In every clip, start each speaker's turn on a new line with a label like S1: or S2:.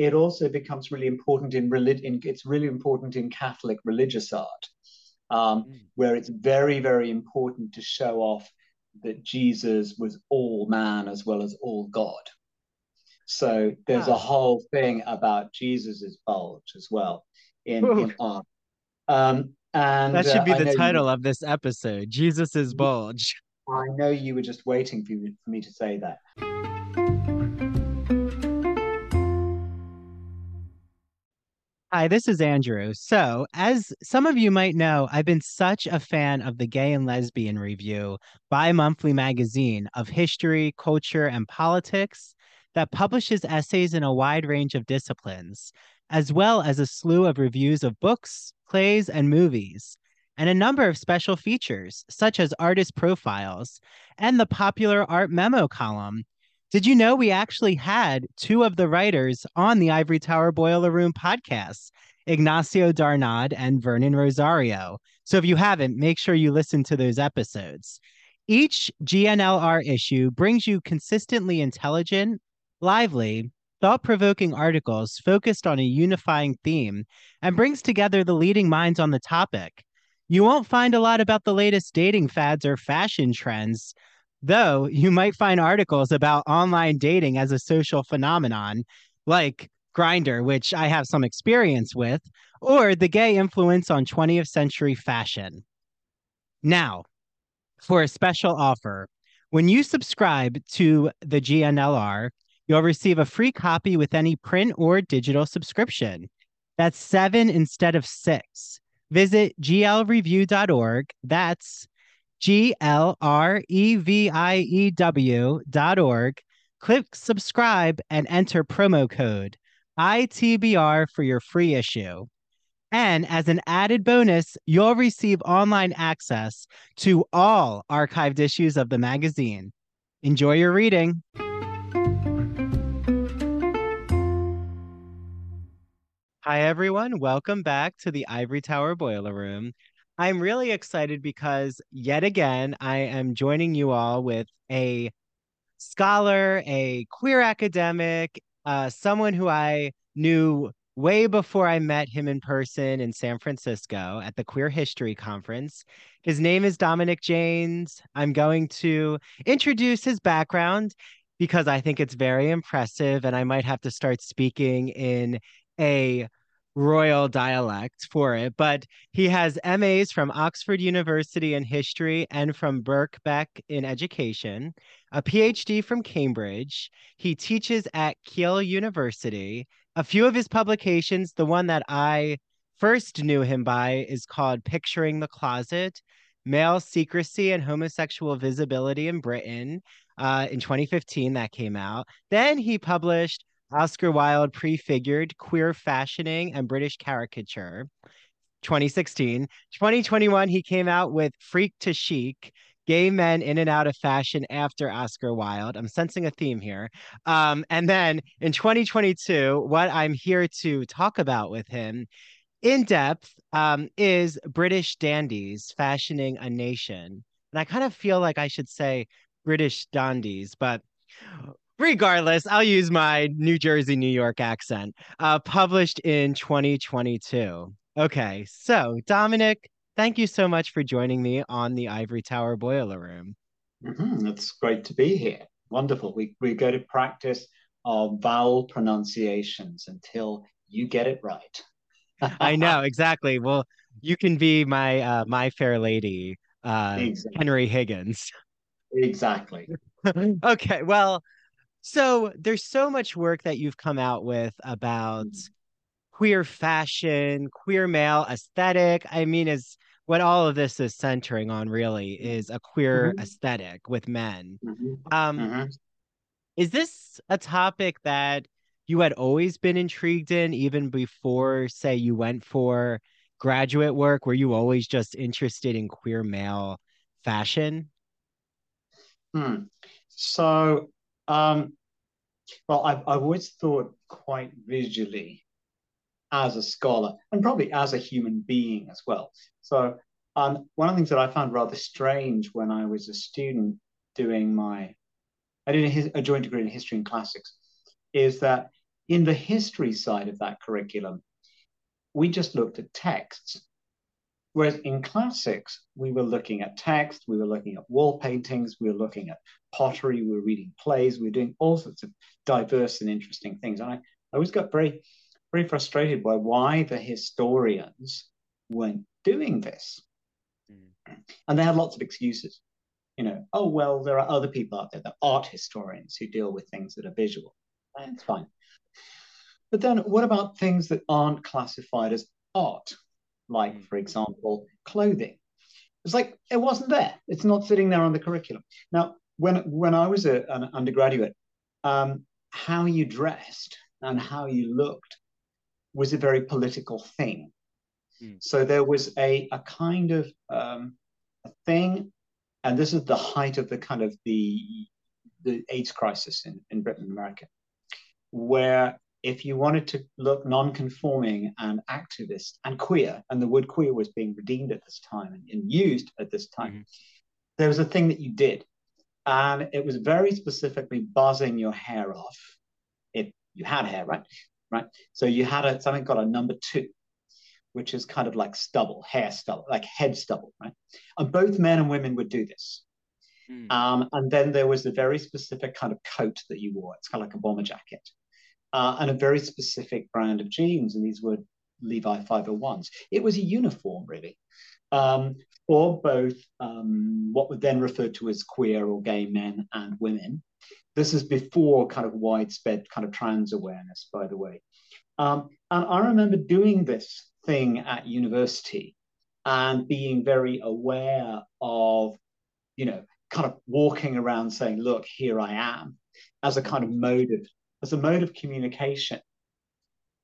S1: it also becomes really important in religion. It's really important in Catholic religious art, um, mm. where it's very, very important to show off that Jesus was all man as well as all God. So there's a whole thing about Jesus's bulge as well in, in art. Um, and
S2: that should be uh, the title you, of this episode: Jesus's bulge.
S1: I know you were just waiting for, you, for me to say that.
S2: Hi, this is Andrew. So, as some of you might know, I've been such a fan of the Gay and Lesbian Review, bi monthly magazine of history, culture, and politics that publishes essays in a wide range of disciplines, as well as a slew of reviews of books, plays, and movies, and a number of special features, such as artist profiles and the popular Art Memo column did you know we actually had two of the writers on the Ivory Tower Boiler Room podcast, Ignacio Darnaude and Vernon Rosario? So if you haven't, make sure you listen to those episodes. Each GNLR issue brings you consistently intelligent, lively, thought provoking articles focused on a unifying theme and brings together the leading minds on the topic. You won't find a lot about the latest dating fads or fashion trends, Though you might find articles about online dating as a social phenomenon, like Grindr, which I have some experience with, or the gay influence on 20th century fashion. Now, for a special offer, when you subscribe to the GNLR, you'll receive a free copy with any print or digital subscription. That's seven instead of six. Visit glreview.org. That's G L R E V I E W dot org. Click subscribe and enter promo code ITBR for your free issue. And as an added bonus, you'll receive online access to all archived issues of the magazine. Enjoy your reading. Hi, everyone. Welcome back to the Ivory Tower Boiler Room. I'm really excited because yet again, I am joining you all with a scholar, a queer academic, uh, someone who I knew way before I met him in person in San Francisco at the Queer History Conference. His name is Dominic Janes. I'm going to introduce his background because I think it's very impressive, and I might have to start speaking in a royal dialect for it, but he has MAs from Oxford University in history and from Birkbeck in education, a PhD from Cambridge. He teaches at Keele University. A few of his publications, the one that I first knew him by is called Picturing the Closet Male Secrecy and Homosexual Visibility in Britain. Uh, in 2015, that came out. Then he published Oscar Wilde prefigured queer fashioning and British caricature. 2016. 2021, he came out with Freak to Chic, gay men in and out of fashion after Oscar Wilde. I'm sensing a theme here. Um, and then in 2022, what I'm here to talk about with him in depth um, is British dandies fashioning a nation. And I kind of feel like I should say British dandies, but regardless, I'll use my New Jersey, New York accent. Uh, published in 2022. Okay, so Dominic, thank you so much for joining me on the Ivory Tower Boiler Room.
S1: Mm-hmm. It's great to be here. Wonderful. We we go to practice our vowel pronunciations until you get it right.
S2: I know exactly. Well, you can be my uh, my fair lady, uh, exactly. Henry Higgins.
S1: Exactly.
S2: okay. Well, so there's so much work that you've come out with about mm-hmm. queer fashion, queer male aesthetic. I mean, is what all of this is centering on really is a queer mm-hmm. aesthetic with men. Mm-hmm. Um, mm-hmm. Is this a topic that you had always been intrigued in, even before, say, you went for graduate work? Were you always just interested in queer male fashion?
S1: Hmm. So um, well, I've, I've always thought quite visually as a scholar and probably as a human being as well. So, um, one of the things that I found rather strange when I was a student doing my, I did a, a joint degree in history and classics, is that in the history side of that curriculum, we just looked at texts. Whereas in classics, we were looking at text, we were looking at wall paintings, we were looking at pottery, we were reading plays, we were doing all sorts of diverse and interesting things. And I, I always got very, very frustrated by why the historians weren't doing this. Mm. And they had lots of excuses. You know, oh, well, there are other people out there, the art historians who deal with things that are visual. That's fine. But then what about things that aren't classified as art? Like, mm. for example, clothing. It's like it wasn't there. It's not sitting there on the curriculum. Now, when when I was a, an undergraduate, um, how you dressed and how you looked was a very political thing. Mm. So there was a a kind of um, a thing, and this is the height of the kind of the the AIDS crisis in, in Britain and America, where if you wanted to look non-conforming and activist and queer, and the word queer was being redeemed at this time and, and used at this time, mm-hmm. there was a thing that you did, and it was very specifically buzzing your hair off. If you had hair, right, right. So you had a, something called a number two, which is kind of like stubble, hair stubble, like head stubble, right? And both men and women would do this. Mm. Um, and then there was a very specific kind of coat that you wore. It's kind of like a bomber jacket uh, and a very specific brand of jeans, and these were Levi 501s. It was a uniform, really, um, for both um, what were then referred to as queer or gay men and women. This is before kind of widespread kind of trans awareness, by the way. Um, and I remember doing this thing at university and being very aware of, you know, kind of walking around saying, look, here I am, as a kind of mode of as a mode of communication,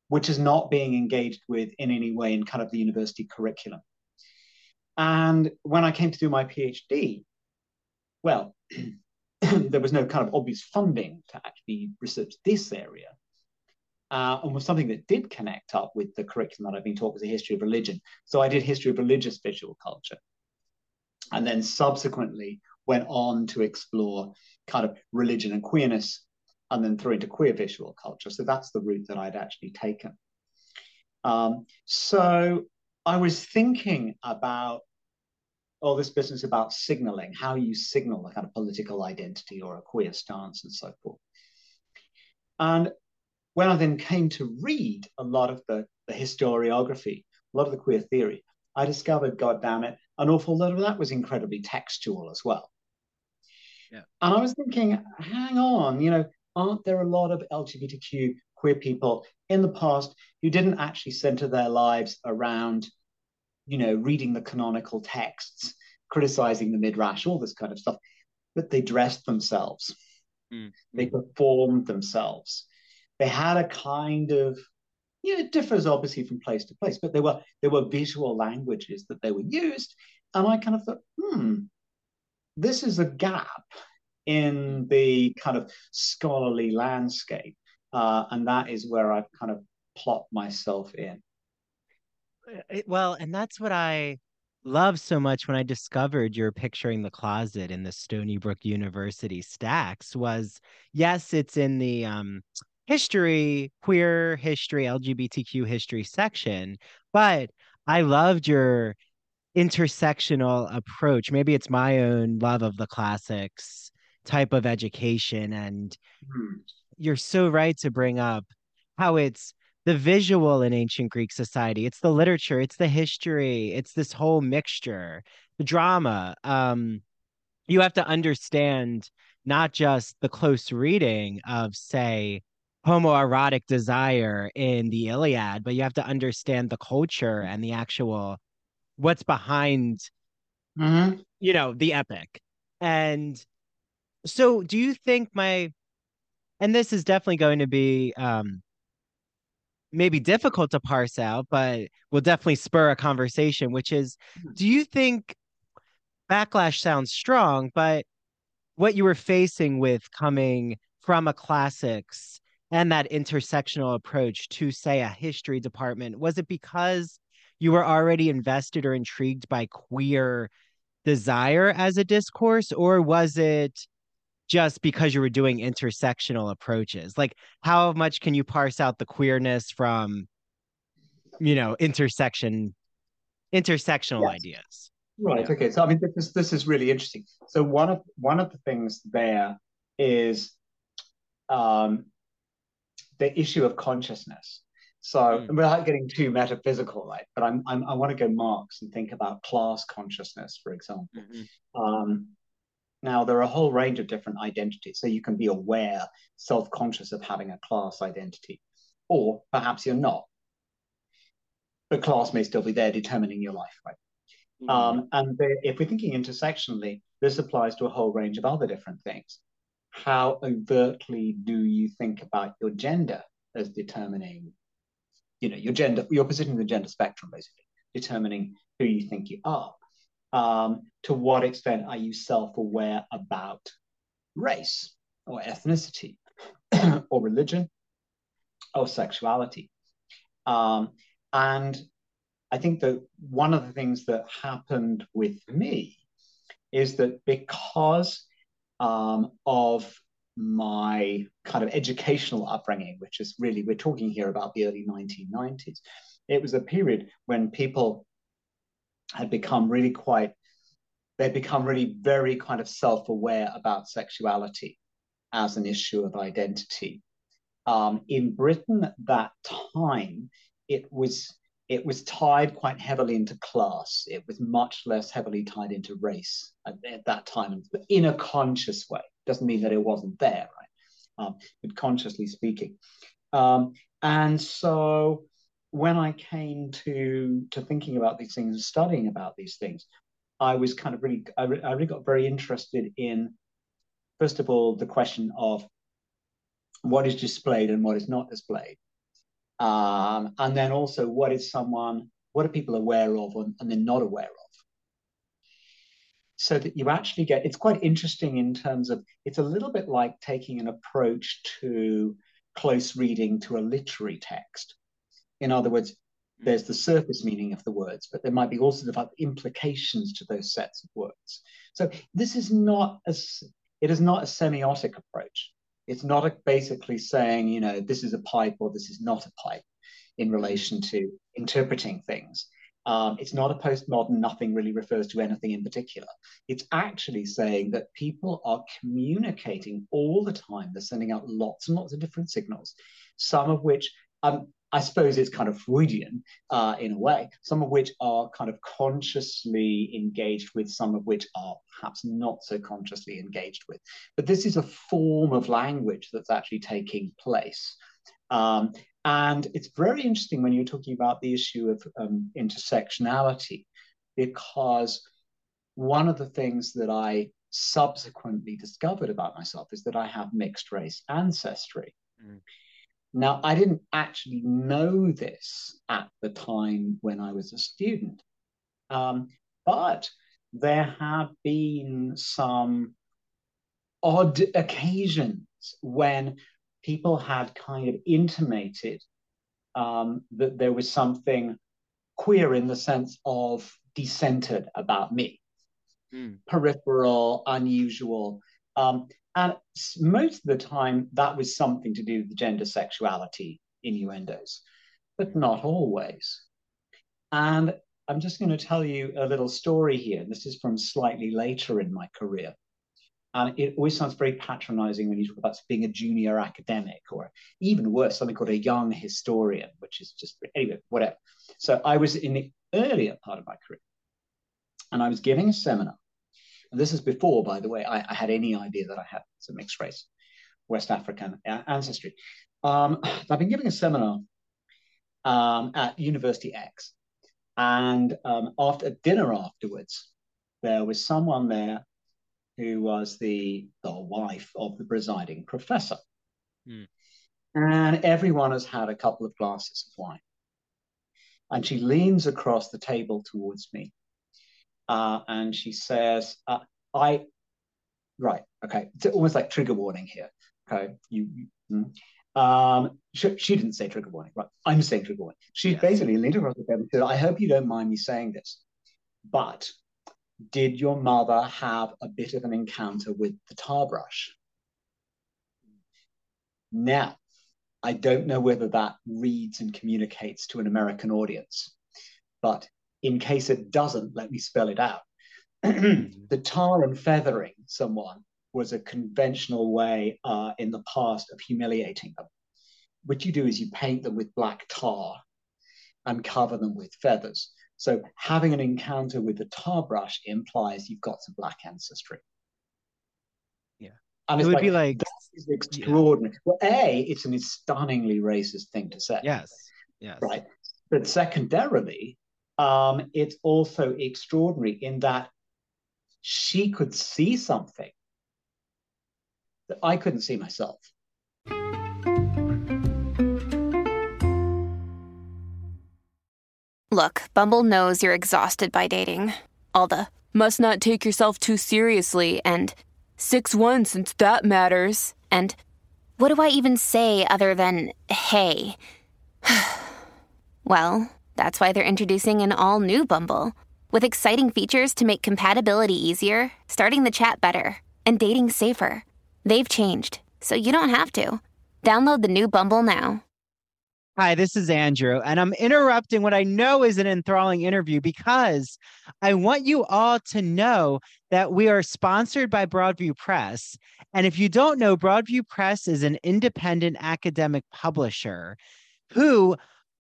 S1: which is not being engaged with in any way in kind of the university curriculum. And when I came to do my PhD, well, there was no kind of obvious funding to actually research this area. Uh, and was something that did connect up with the curriculum that I've been taught was a history of religion. So I did history of religious visual culture. And then subsequently went on to explore kind of religion and queerness and then through into queer visual culture. So that's the route that I'd actually taken. Um, so I was thinking about all this business about signaling, how you signal a kind of political identity or a queer stance and so forth. And when I then came to read a lot of the, the historiography, a lot of the queer theory, I discovered, God damn it, an awful lot of that was incredibly textual as well. Yeah. And I was thinking, hang on, you know, aren't there a lot of LGBTQ queer people in the past who didn't actually center their lives around, you know, reading the canonical texts, criticizing the midrash, all this kind of stuff, but they dressed themselves, mm. they performed themselves, they had a kind of you know, it differs obviously from place to place, but there were there were visual languages that they were used, and I kind of thought, hmm, this is a gap in the kind of scholarly landscape. Uh, and that is where I've kind of plopped myself in.
S2: Well, and that's what I love so much when I discovered you're picturing the closet in the Stony Brook University stacks was yes, it's in the um, history, queer history, LGBTQ history section, but I loved your intersectional approach. Maybe it's my own love of the classics type of education and mm. you're so right to bring up how it's the visual in ancient greek society it's the literature it's the history it's this whole mixture the drama um you have to understand not just the close reading of say homoerotic desire in the iliad but you have to understand the culture and the actual what's behind mm-hmm. you know the epic and so do you think my and this is definitely going to be um maybe difficult to parse out, but will definitely spur a conversation, which is hmm. do you think backlash sounds strong, but what you were facing with coming from a classics and that intersectional approach to say a history department was it because you were already invested or intrigued by queer desire as a discourse or was it just because you were doing intersectional approaches? Like, how much can you parse out the queerness from, you know, intersection, intersectional yes. ideas?
S1: Right. Okay. So I mean, this this is really interesting. So one of one of the things there is um, the issue of consciousness. So mm. without getting too metaphysical, right? But I'm, I'm i want to go Marx and think about class consciousness, for example. Mm-hmm. Um, now there are a whole range of different identities. So you can be aware, self-conscious of having a class identity, or perhaps you're not. But class may still be there determining your life, right? Mm-hmm. Um, and the, if we're thinking intersectionally, this applies to a whole range of other different things. How overtly do you think about your gender as determining you know your gender your position in the gender spectrum basically determining who you think you are um, to what extent are you self-aware about race or ethnicity or religion or sexuality um, and i think that one of the things that happened with me is that because um, of my kind of educational upbringing, which is really, we're talking here about the early 1990s. It was a period when people had become really quite, they'd become really very kind of self aware about sexuality as an issue of identity. Um, in Britain at that time, it was it was tied quite heavily into class. It was much less heavily tied into race at, at that time, in a conscious way. Doesn't mean that it wasn't there, right? Um, but consciously speaking. Um, and so when I came to to thinking about these things and studying about these things, I was kind of really, I, re- I really got very interested in, first of all, the question of what is displayed and what is not displayed um, and then also, what is someone, what are people aware of and, and they're not aware of? So that you actually get, it's quite interesting in terms of, it's a little bit like taking an approach to close reading to a literary text. In other words, there's the surface meaning of the words, but there might be also the implications to those sets of words. So this is not as it is not a semiotic approach. It's not a, basically saying, you know, this is a pipe or this is not a pipe in relation to interpreting things. Um, it's not a postmodern, nothing really refers to anything in particular. It's actually saying that people are communicating all the time. They're sending out lots and lots of different signals, some of which um, I suppose it's kind of Freudian uh, in a way, some of which are kind of consciously engaged with, some of which are perhaps not so consciously engaged with. But this is a form of language that's actually taking place. Um, and it's very interesting when you're talking about the issue of um, intersectionality, because one of the things that I subsequently discovered about myself is that I have mixed race ancestry. Mm. Now, I didn't actually know this at the time when I was a student, um, but there have been some odd occasions when people had kind of intimated um, that there was something queer in the sense of decentered about me, mm. peripheral, unusual. Um, and most of the time, that was something to do with gender sexuality innuendos, but not always. And I'm just going to tell you a little story here. This is from slightly later in my career. And it always sounds very patronizing when you talk about being a junior academic, or even worse, something called a young historian, which is just, anyway, whatever. So I was in the earlier part of my career, and I was giving a seminar and this is before, by the way, I, I had any idea that I had some mixed race, West African ancestry. Um, I've been giving a seminar um, at University X. And um, after dinner afterwards, there was someone there who was the, the wife of the presiding professor. Mm. And everyone has had a couple of glasses of wine. And she leans across the table towards me uh, and she says, uh, "I." Right. Okay. It's almost like trigger warning here. Okay. You. you mm. um, she, she, didn't say trigger warning, right? I'm saying trigger warning. She yes. basically leaned across the table and said, "I hope you don't mind me saying this, but did your mother have a bit of an encounter with the tar brush? Now, I don't know whether that reads and communicates to an American audience, but in case it doesn't, let me spell it out. the tar and feathering someone was a conventional way uh, in the past of humiliating them. What you do is you paint them with black tar and cover them with feathers. So having an encounter with the tar brush implies you've got some black ancestry.
S2: Yeah.
S1: And
S2: it would
S1: like,
S2: be like
S1: that is extraordinary. Yeah. Well, A, it's an stunningly racist thing to say.
S2: Yes. Yes.
S1: Right. But secondarily, um, it's also extraordinary in that she could see something that I couldn't see myself.
S3: Look, Bumble knows you're exhausted by dating. All the must not take yourself too seriously and 6 1 since that matters. And what do I even say other than hey? well, that's why they're introducing an all new Bumble with exciting features to make compatibility easier, starting the chat better, and dating safer. They've changed, so you don't have to. Download the new Bumble now.
S2: Hi, this is Andrew, and I'm interrupting what I know is an enthralling interview because I want you all to know that we are sponsored by Broadview Press. And if you don't know, Broadview Press is an independent academic publisher who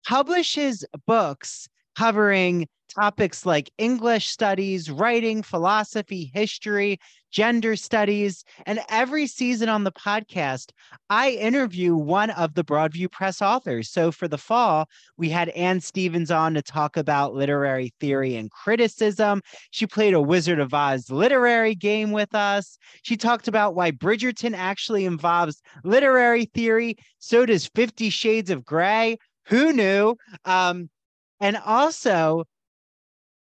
S2: publishes books covering topics like English studies, writing, philosophy, history, gender studies. And every season on the podcast, I interview one of the Broadview Press authors. So for the fall, we had Anne Stevens on to talk about literary theory and criticism. She played a Wizard of Oz literary game with us. She talked about why Bridgerton actually involves literary theory. So does Fifty Shades of Grey. Who knew? Um, and also,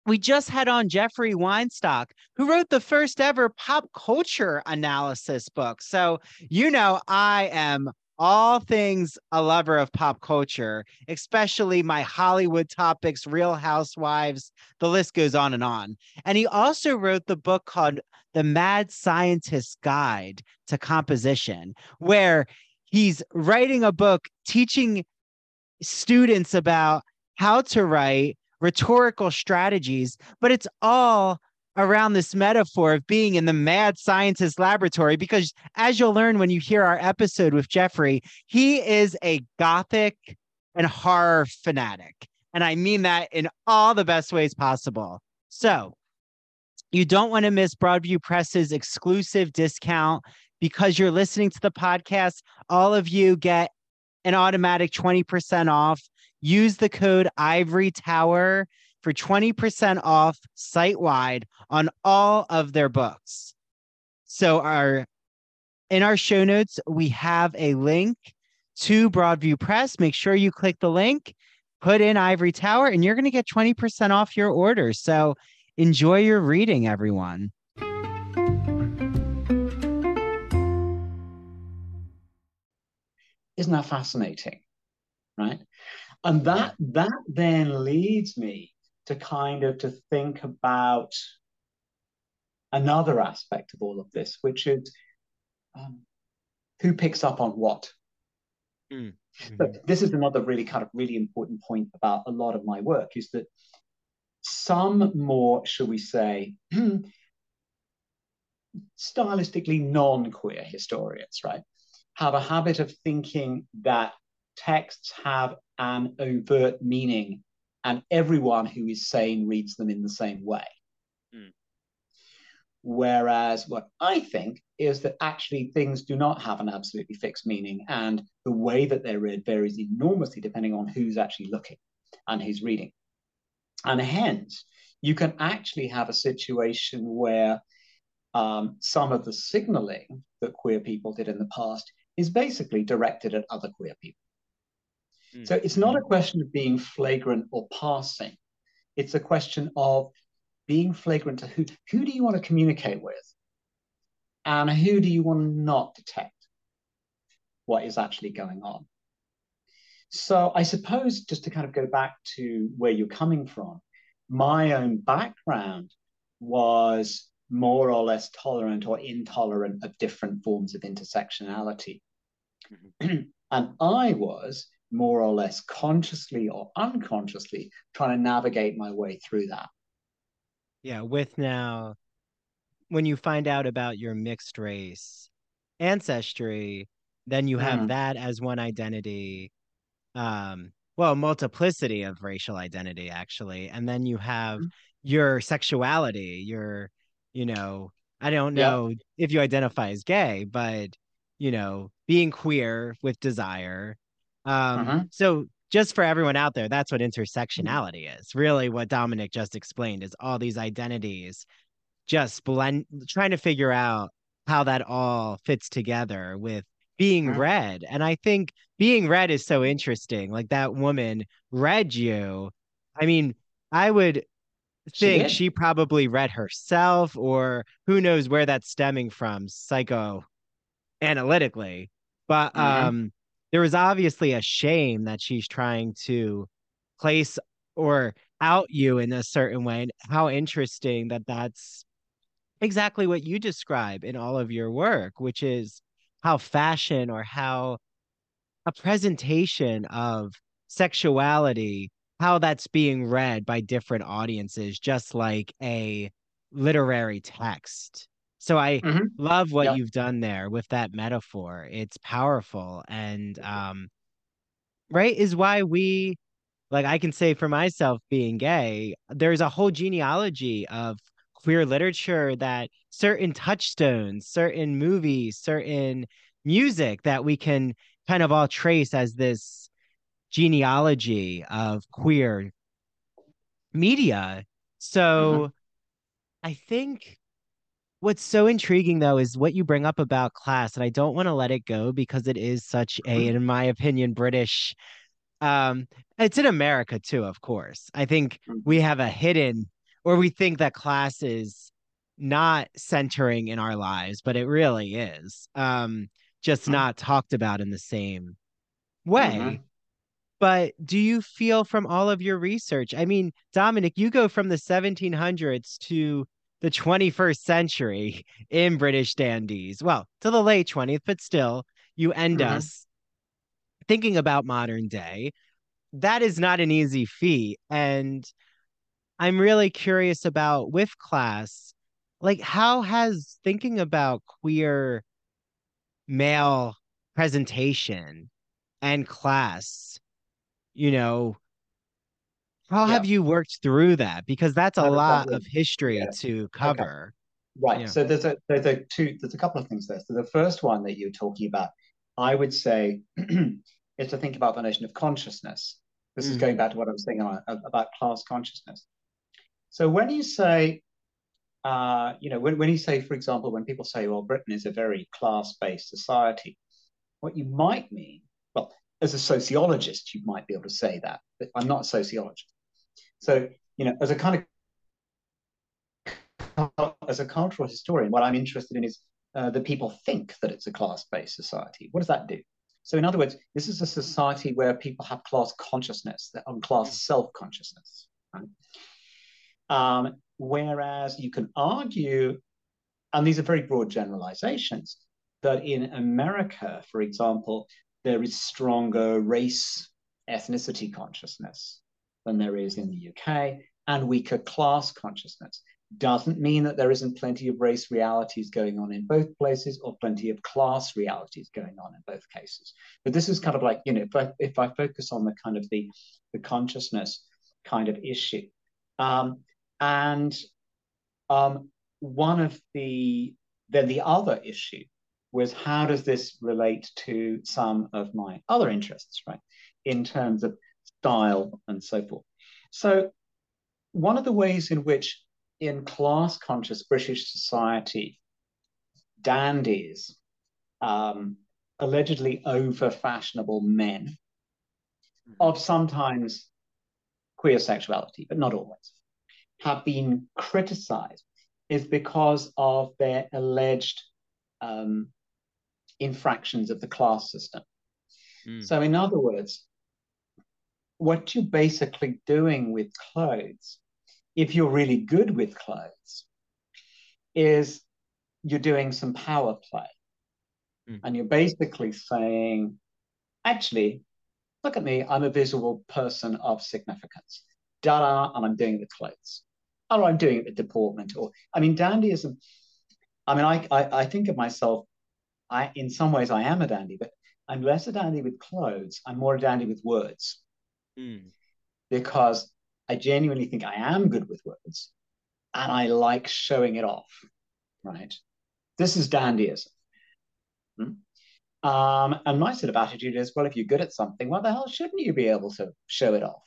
S2: we just had on Jeffrey Weinstock, who wrote the first ever pop culture analysis book. So, you know, I am all things a lover of pop culture, especially my Hollywood topics, Real Housewives, the list goes on and on. And he also wrote the book called The Mad Scientist's Guide to Composition, where he's writing a book teaching students about how to write rhetorical strategies, but it's all around this metaphor of being in the mad scientist laboratory because as you'll learn when you hear our episode with Jeffrey, he is a gothic and horror fanatic. And I mean that in all the best ways possible. So, you don't want to miss Broadview Press's exclusive discount because you're listening to the podcast. All of you get an automatic 20% off Use the code Ivory Tower for 20% off site wide on all of their books. So our in our show notes, we have a link to Broadview Press. Make sure you click the link, put in Ivory Tower, and you're going to get 20% off your order. So enjoy your reading, everyone.
S1: Isn't that fascinating? Right? and that that then leads me to kind of to think about another aspect of all of this which is um, who picks up on what mm. hmm but this is another really kind of really important point about a lot of my work is that some more shall we say stylistically non-queer historians right have a habit of thinking that texts have an overt meaning, and everyone who is sane reads them in the same way. Mm. Whereas what I think is that actually things do not have an absolutely fixed meaning, and the way that they're read varies enormously depending on who's actually looking and who's reading. And hence, you can actually have a situation where um, some of the signaling that queer people did in the past is basically directed at other queer people. Mm. So it's not a question of being flagrant or passing. It's a question of being flagrant to who who do you want to communicate with? And who do you want to not detect what is actually going on? So I suppose just to kind of go back to where you're coming from, my own background was more or less tolerant or intolerant of different forms of intersectionality. Mm-hmm. and I was more or less consciously or unconsciously trying to navigate my way through that.
S2: Yeah, with now, when you find out about your mixed race ancestry, then you have mm. that as one identity. Um, well, multiplicity of racial identity, actually. And then you have mm. your sexuality, your, you know, I don't know yep. if you identify as gay, but, you know, being queer with desire, um, uh-huh. So just for everyone out there, that's what intersectionality is. Really, what Dominic just explained is all these identities just blend, trying to figure out how that all fits together with being uh-huh. read. And I think being read is so interesting. Like that woman read you. I mean, I would think she, she probably read herself, or who knows where that's stemming from psycho analytically. But mm-hmm. um there was obviously a shame that she's trying to place or out you in a certain way and how interesting that that's exactly what you describe in all of your work which is how fashion or how a presentation of sexuality how that's being read by different audiences just like a literary text so I mm-hmm. love what you've done there with that metaphor. It's powerful and um right is why we like I can say for myself being gay, there's a whole genealogy of queer literature that certain touchstones, certain movies, certain music that we can kind of all trace as this genealogy of queer media. So mm-hmm. I think What's so intriguing though is what you bring up about class, and I don't want to let it go because it is such a, mm-hmm. in my opinion, British. Um, it's in America too, of course. I think mm-hmm. we have a hidden, or we think that class is not centering in our lives, but it really is. Um, just mm-hmm. not talked about in the same way. Mm-hmm. But do you feel from all of your research? I mean, Dominic, you go from the 1700s to the 21st century in British dandies. Well, to the late 20th, but still, you end mm-hmm. us thinking about modern day. That is not an easy feat. And I'm really curious about with class, like, how has thinking about queer male presentation and class, you know, how yeah. have you worked through that? Because that's a lot of history yeah. to cover.
S1: Okay. Right. Yeah. So there's a there's a two there's a couple of things there. So the first one that you're talking about, I would say, is to think about the notion of consciousness. This mm. is going back to what I was saying about class consciousness. So when you say, uh, you know, when, when you say, for example, when people say, well, Britain is a very class-based society, what you might mean, well, as a sociologist, you might be able to say that, but I'm not a sociologist. So, you know, as a kind of as a cultural historian, what I'm interested in is uh, that people think that it's a class-based society. What does that do? So, in other words, this is a society where people have class consciousness, on class self-consciousness. Right? Um, whereas you can argue, and these are very broad generalizations, that in America, for example, there is stronger race ethnicity consciousness than there is in the UK, and weaker class consciousness. Doesn't mean that there isn't plenty of race realities going on in both places or plenty of class realities going on in both cases. But this is kind of like, you know, if I, if I focus on the kind of the, the consciousness kind of issue. Um, and um, one of the, then the other issue was how does this relate to some of my other interests, right? In terms of style and so forth. So, one of the ways in which, in class conscious British society, dandies, um, allegedly over fashionable men mm-hmm. of sometimes queer sexuality, but not always, have been criticized is because of their alleged um, infractions of the class system. Mm. So, in other words, what you're basically doing with clothes, if you're really good with clothes, is you're doing some power play. Mm. And you're basically saying, actually, look at me, I'm a visual person of significance. Da-da, and I'm doing the clothes. Or I'm doing the deportment. Or I mean, dandyism. I mean, I, I, I think of myself, I in some ways I am a dandy, but I'm less a dandy with clothes. I'm more a dandy with words. Mm. Because I genuinely think I am good with words and I like showing it off, right? This is dandyism. Hmm? Um, and my sort of attitude is, well, if you're good at something, why the hell shouldn't you be able to show it off?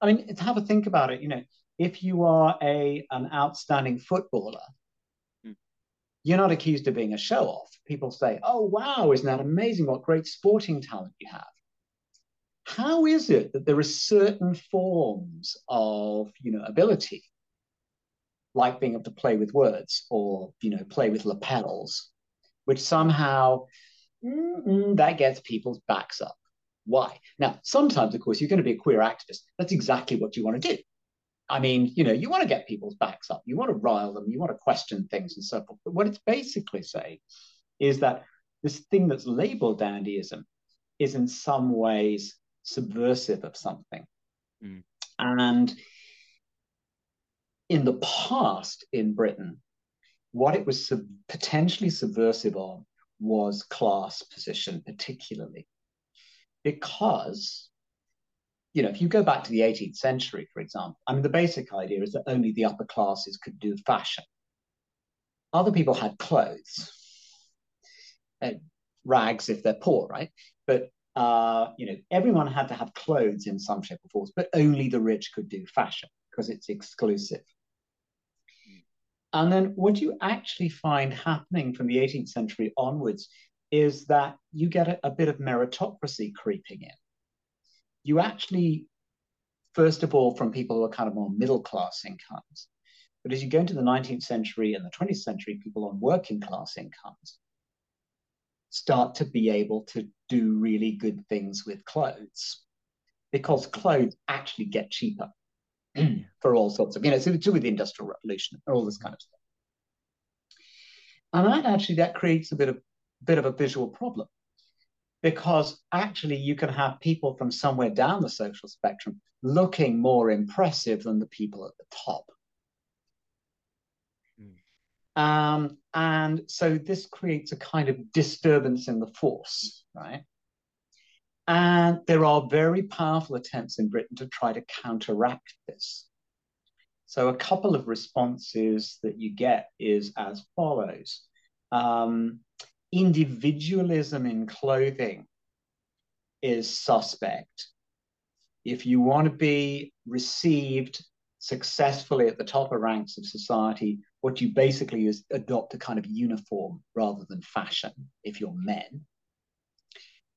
S1: I mean, have a think about it. You know, if you are a an outstanding footballer, hmm. you're not accused of being a show off. People say, "Oh, wow, isn't that amazing? What great sporting talent you have." How is it that there are certain forms of, you know, ability like being able to play with words or you know play with lapels which somehow that gets people's backs up? Why? Now sometimes of course you're going to be a queer activist. That's exactly what you want to do. I mean you know you want to get people's backs up. You want to rile them. You want to question things and so forth. But what it's basically saying is that this thing that's labeled dandyism is in some ways subversive of something mm. and in the past in Britain, what it was sub- potentially subversive of was class position, particularly because, you know, if you go back to the 18th century, for example, I mean, the basic idea is that only the upper classes could do fashion. Other people had clothes, uh, rags if they're poor, right? But uh, you know, everyone had to have clothes in some shape or form, but only the rich could do fashion because it's exclusive. And then what you actually find happening from the 18th century onwards is that you get a, a bit of meritocracy creeping in. You actually, first of all, from people who are kind of more middle class incomes, but as you go into the 19th century and the 20th century, people on working class incomes start to be able to do really good things with clothes because clothes actually get cheaper. for all sorts of, you know, so to with the Industrial Revolution and all this kind of stuff. And that actually that creates a bit of bit of a visual problem because actually you can have people from somewhere down the social spectrum looking more impressive than the people at the top. Um, and so this creates a kind of disturbance in the force, right? And there are very powerful attempts in Britain to try to counteract this. So, a couple of responses that you get is as follows um, Individualism in clothing is suspect. If you want to be received successfully at the top of ranks of society, what you basically is adopt a kind of uniform rather than fashion if you're men.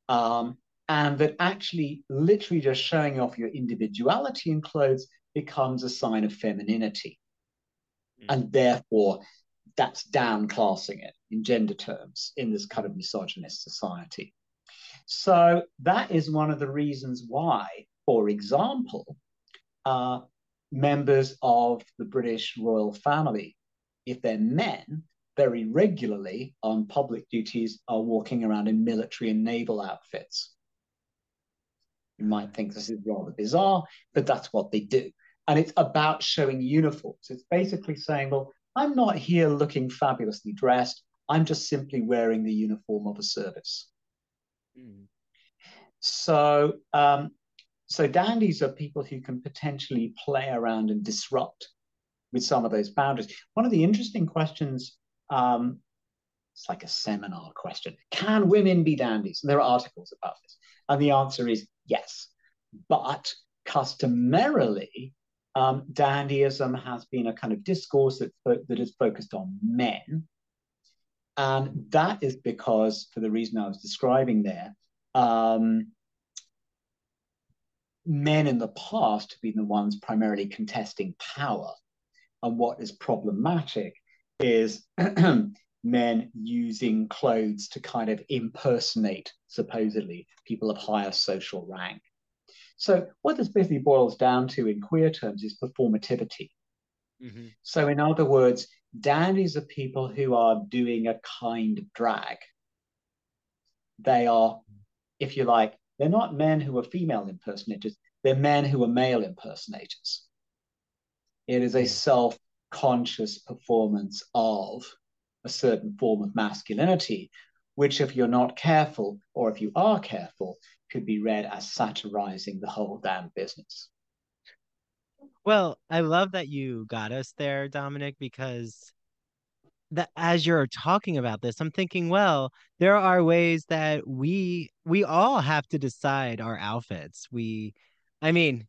S1: Um, and that actually literally just showing off your individuality in clothes becomes a sign of femininity. Mm. And therefore, that's downclassing it in gender terms in this kind of misogynist society. So that is one of the reasons why, for example, uh, members of the British royal family, if they're men, very regularly on public duties are walking around in military and naval outfits. You might think this is rather bizarre, but that's what they do. And it's about showing uniforms. It's basically saying, well, I'm not here looking fabulously dressed. I'm just simply wearing the uniform of a service. Mm. So, um, so dandies are people who can potentially play around and disrupt with some of those boundaries. One of the interesting questions, um, it's like a seminar question: Can women be dandies? And there are articles about this, and the answer is yes. But customarily, um, dandyism has been a kind of discourse that, that is focused on men. And that is because, for the reason I was describing there, um, men in the past have been the ones primarily contesting power. And what is problematic is men using clothes to kind of impersonate, supposedly, people of higher social rank. So, what this basically boils down to in queer terms is performativity. Mm-hmm. So, in other words, dandies are people who are doing a kind of drag. They are, if you like, they're not men who are female impersonators, they're men who are male impersonators. It is a hmm. self conscious performance of a certain form of masculinity, which, if you're not careful, or if you are careful, could be read as satirizing the whole damn business.
S2: Well, I love that you got us there, Dominic, because that as you're talking about this, I'm thinking, well, there are ways that we we all have to decide our outfits. We I mean,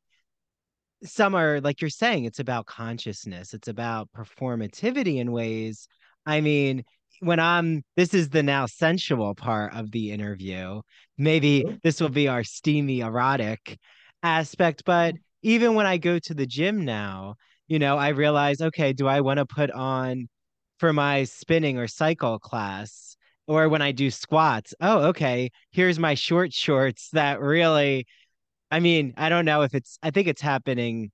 S2: some are like you're saying, it's about consciousness, it's about performativity in ways. I mean, when I'm this is the now sensual part of the interview. Maybe this will be our steamy erotic aspect, but even when I go to the gym now, you know, I realize, okay, do I want to put on for my spinning or cycle class? Or when I do squats, oh, okay, here's my short shorts that really, I mean, I don't know if it's, I think it's happening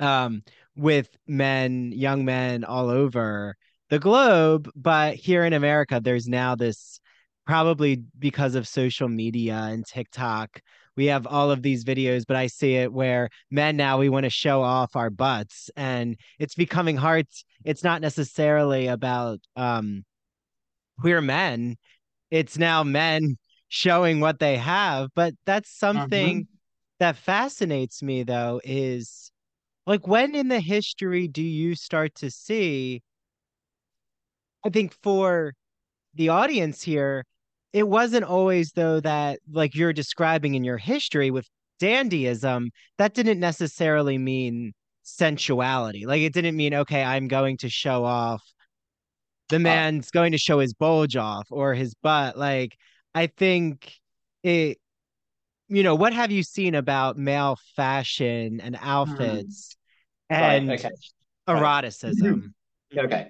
S2: um, with men, young men all over the globe. But here in America, there's now this probably because of social media and TikTok, we have all of these videos, but I see it where men now we want to show off our butts and it's becoming hard. It's not necessarily about um queer men. It's now men showing what they have, but that's something mm-hmm. that fascinates me though is like when in the history do you start to see I think for the audience here it wasn't always though that like you're describing in your history with dandyism that didn't necessarily mean sensuality. Like it didn't mean okay i'm going to show off the uh man's uh, going to show his bulge off or his butt. Like i think it you know what have you seen about male fashion and hmm. outfits and okay. eroticism?
S1: Okay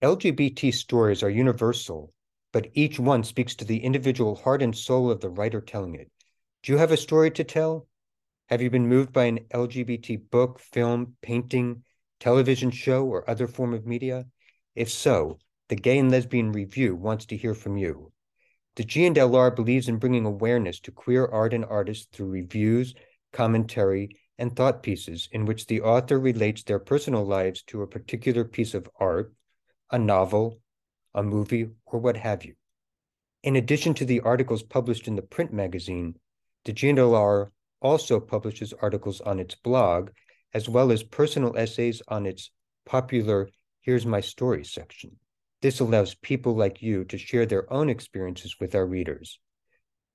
S4: LGBT stories are universal, but each one speaks to the individual heart and soul of the writer telling it. Do you have a story to tell? Have you been moved by an LGBT book, film, painting, television show, or other form of media? If so, the Gay and Lesbian Review wants to hear from you. The G&LR believes in bringing awareness to queer art and artists through reviews, commentary, and thought pieces in which the author relates their personal lives to a particular piece of art, a novel, a movie, or what have you. In addition to the articles published in the print magazine, the G&LR also publishes articles on its blog, as well as personal essays on its popular Here's My Story section. This allows people like you to share their own experiences with our readers.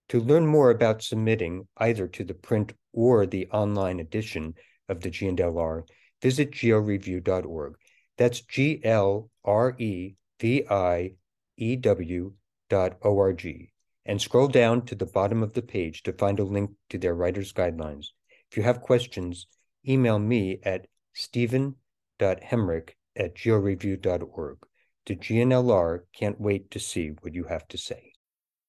S4: To learn more about submitting either to the print or the online edition of the G&LR, visit glreview.org. That's G L R E V I E W dot O R G and scroll down to the bottom of the page to find a link to their writer's guidelines. If you have questions, email me at stephen.hemrick at glreview.org. The G&LR can't wait to see what you have to say.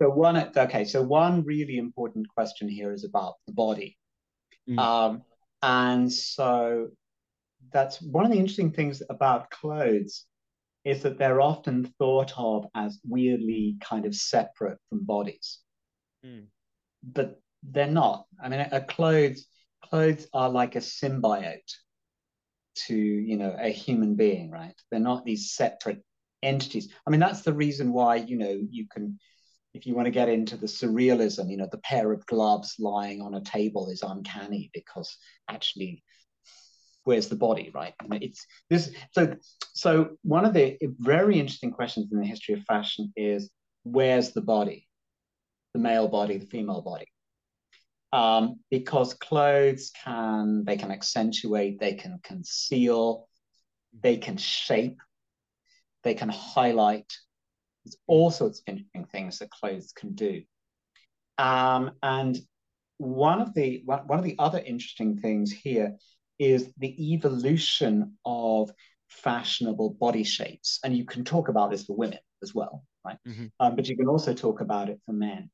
S1: So one, okay, so one really important question here is about the body, mm. um, and so that's one of the interesting things about clothes is that they're often thought of as weirdly kind of separate from bodies, mm. but they're not. I mean, a, a clothes clothes are like a symbiote to you know a human being, right? They're not these separate entities. I mean, that's the reason why you know you can if you want to get into the surrealism, you know, the pair of gloves lying on a table is uncanny because actually, where's the body, right? It's this. So, so one of the very interesting questions in the history of fashion is where's the body? the male body, the female body. Um, because clothes can they can accentuate, they can conceal, they can shape, they can highlight. There's all sorts of interesting things that clothes can do. Um, and one of the one of the other interesting things here is the evolution of fashionable body shapes, and you can talk about this for women as well, right? Mm-hmm. Um, but you can also talk about it for men,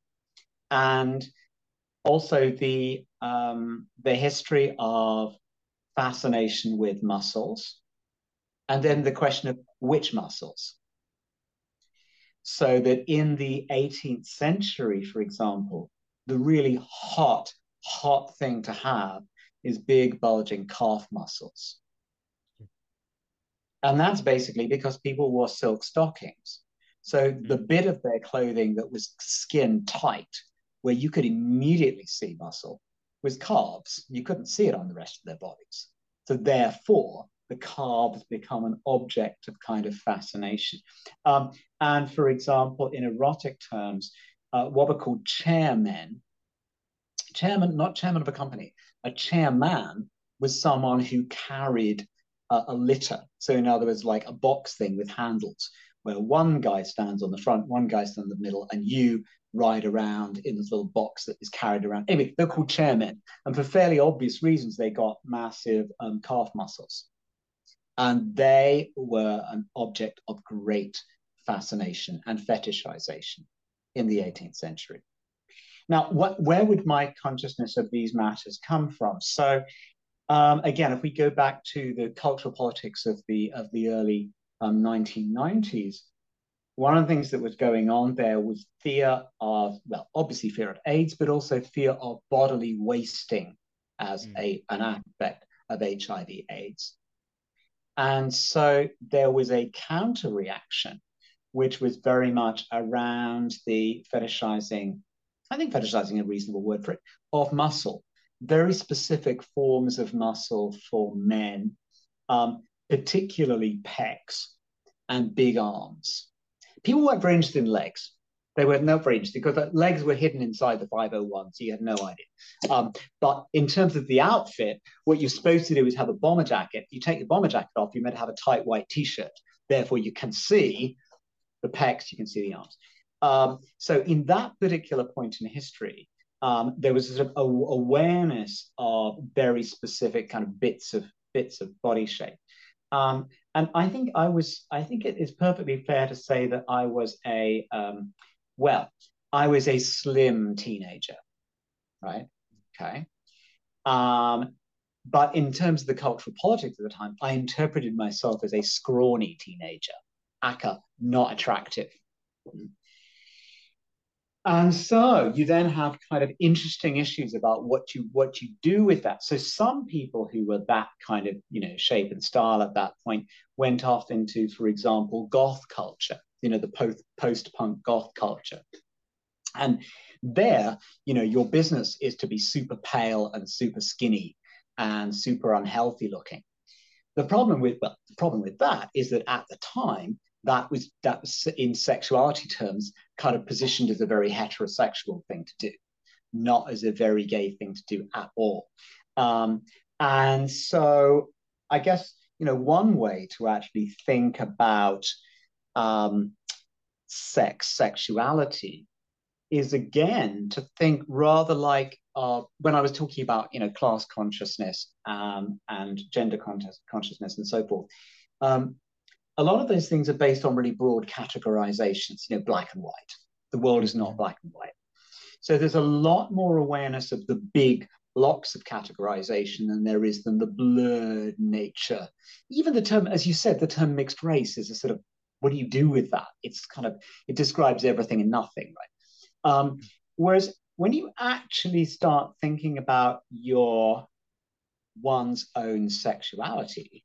S1: and also the um, the history of fascination with muscles, and then the question of which muscles. So that in the 18th century, for example, the really hot, hot thing to have is big, bulging calf muscles. And that's basically because people wore silk stockings. So the mm. bit of their clothing that was skin tight, where you could immediately see muscle, was calves. You couldn't see it on the rest of their bodies. So therefore, the calves become an object of kind of fascination. Um, and for example, in erotic terms, uh, what were called chairmen, chairman, not chairman of a company, a chairman was someone who carried a, a litter. So in other words, like a box thing with handles, where one guy stands on the front, one guy stands in the middle, and you ride around in this little box that is carried around. Anyway, they're called chairmen. And for fairly obvious reasons, they got massive um, calf muscles. And they were an object of great fascination and fetishization in the 18th century. Now, what, where would my consciousness of these matters come from? So, um, again, if we go back to the cultural politics of the of the early um, 1990s, one of the things that was going on there was fear of, well, obviously fear of AIDS, but also fear of bodily wasting as mm. a an aspect of HIV/AIDS. And so there was a counter reaction, which was very much around the fetishizing I think fetishizing is a reasonable word for it, of muscle, very specific forms of muscle for men, um, particularly pecs and big arms. People weren't very interested in legs. They were not very interested because the legs were hidden inside the 501, so you had no idea. Um, but in terms of the outfit, what you're supposed to do is have a bomber jacket. You take the bomber jacket off, you're meant to have a tight white t-shirt. Therefore, you can see the pecs, you can see the arms. Um, so in that particular point in history, um, there was sort of a, awareness of very specific kind of bits of bits of body shape. Um, and I think I was, I think it is perfectly fair to say that I was a, um, well, I was a slim teenager, right? Okay. Um, but in terms of the cultural politics of the time, I interpreted myself as a scrawny teenager, aka not attractive. And so you then have kind of interesting issues about what you what you do with that. So some people who were that kind of you know shape and style at that point went off into, for example, goth culture. You know, the post post punk goth culture. And there, you know, your business is to be super pale and super skinny and super unhealthy looking. The problem with well, the problem with that is that at the time that was that was in sexuality terms kind of positioned as a very heterosexual thing to do, not as a very gay thing to do at all. Um, and so I guess you know one way to actually think about um, sex sexuality is again to think rather like uh, when I was talking about you know class consciousness um, and gender consciousness and so forth. Um, a lot of those things are based on really broad categorizations, you know, black and white. The world is not black and white. So there's a lot more awareness of the big blocks of categorization than there is than the blurred nature. Even the term, as you said, the term mixed race is a sort of what do you do with that? It's kind of it describes everything and nothing, right? Um, whereas when you actually start thinking about your one's own sexuality,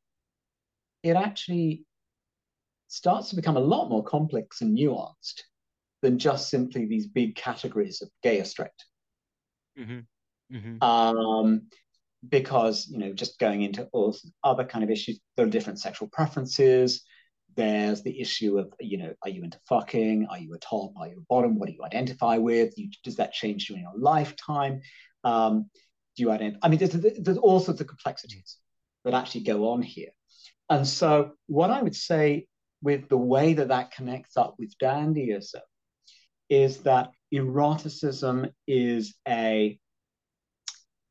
S1: it actually starts to become a lot more complex and nuanced than just simply these big categories of gay or straight. Mm-hmm. Mm-hmm. Um, because you know, just going into all other kind of issues, there are different sexual preferences, there's the issue of you know are you into fucking? Are you a top? Are you a bottom? What do you identify with? You, does that change during your lifetime? Um, do you identify i mean there's, there's all sorts of complexities that actually go on here. And so what i would say with the way that that connects up with dandyism is that eroticism is a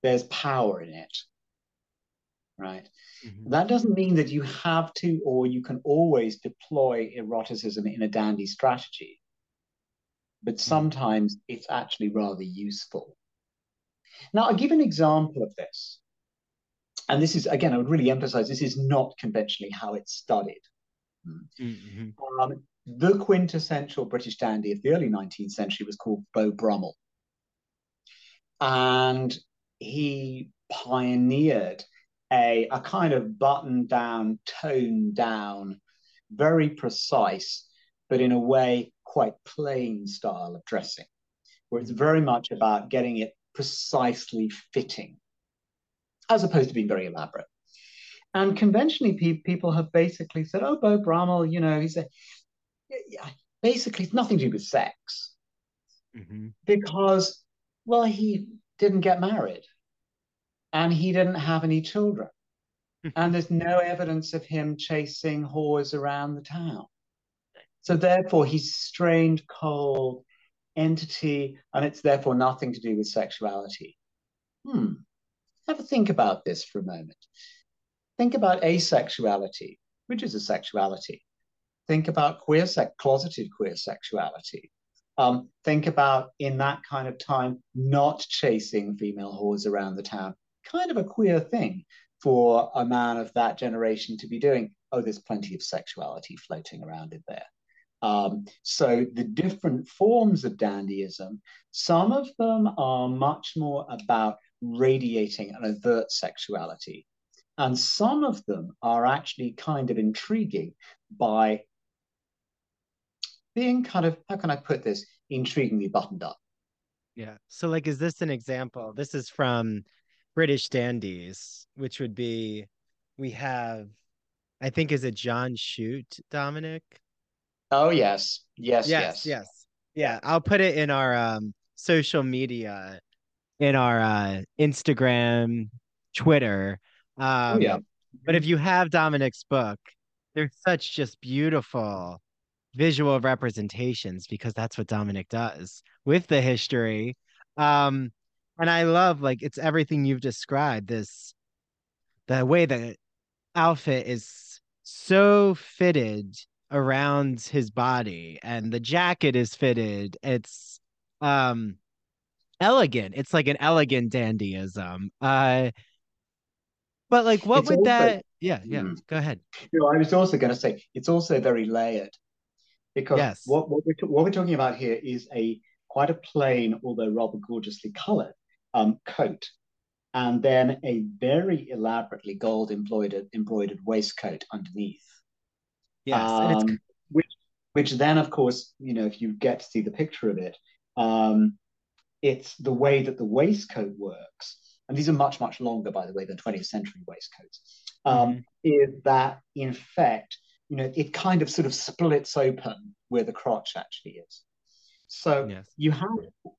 S1: there's power in it right mm-hmm. that doesn't mean that you have to or you can always deploy eroticism in a dandy strategy but mm-hmm. sometimes it's actually rather useful now i'll give an example of this and this is again i would really emphasize this is not conventionally how it's studied mm-hmm. um, the quintessential British dandy of the early 19th century was called Beau Brummell. And he pioneered a, a kind of button down, toned down, very precise, but in a way quite plain style of dressing, where it's very much about getting it precisely fitting, as opposed to being very elaborate. And conventionally, pe- people have basically said, "Oh, Beau Brummell, you know, he's a basically it's nothing to do with sex. Mm-hmm. because well he didn't get married. And he didn't have any children. And there's no evidence of him chasing whores around the town. So therefore he's strained, cold entity and it's therefore nothing to do with sexuality. Hmm. Have a think about this for a moment think about asexuality which is a sexuality think about queer sex, closeted queer sexuality. Um, think about in that kind of time not chasing female whores around the town. Kind of a queer thing for a man of that generation to be doing. Oh, there's plenty of sexuality floating around in there. Um, so the different forms of dandyism, some of them are much more about radiating an overt sexuality. And some of them are actually kind of intriguing by being kind of how can I put this intriguingly buttoned up.
S2: Yeah. So like is this an example? This is from British dandies, which would be we have I think is it John Shute, Dominic?
S1: Oh yes. Yes,
S2: yes. Yes, yes. Yeah, I'll put it in our um social media in our uh Instagram, Twitter. Um oh, yeah. but if you have Dominic's book, there's such just beautiful visual representations because that's what Dominic does with the history. Um, and I love like it's everything you've described. This the way the outfit is so fitted around his body and the jacket is fitted. It's um elegant. It's like an elegant dandyism. Uh but like what it's would also, that yeah, yeah. Mm. Go ahead.
S1: You know, I was also gonna say it's also very layered because yes. what, what, we're, what we're talking about here is a quite a plain, although rather gorgeously colored um, coat, and then a very elaborately gold embroidered embroidered waistcoat underneath.
S2: Yes, um,
S1: which which then, of course, you know, if you get to see the picture of it, um, it's the way that the waistcoat works, and these are much much longer, by the way, than 20th century waistcoats. Um, mm-hmm. Is that in fact you know, it kind of sort of splits open where the crotch actually is. So yes. you have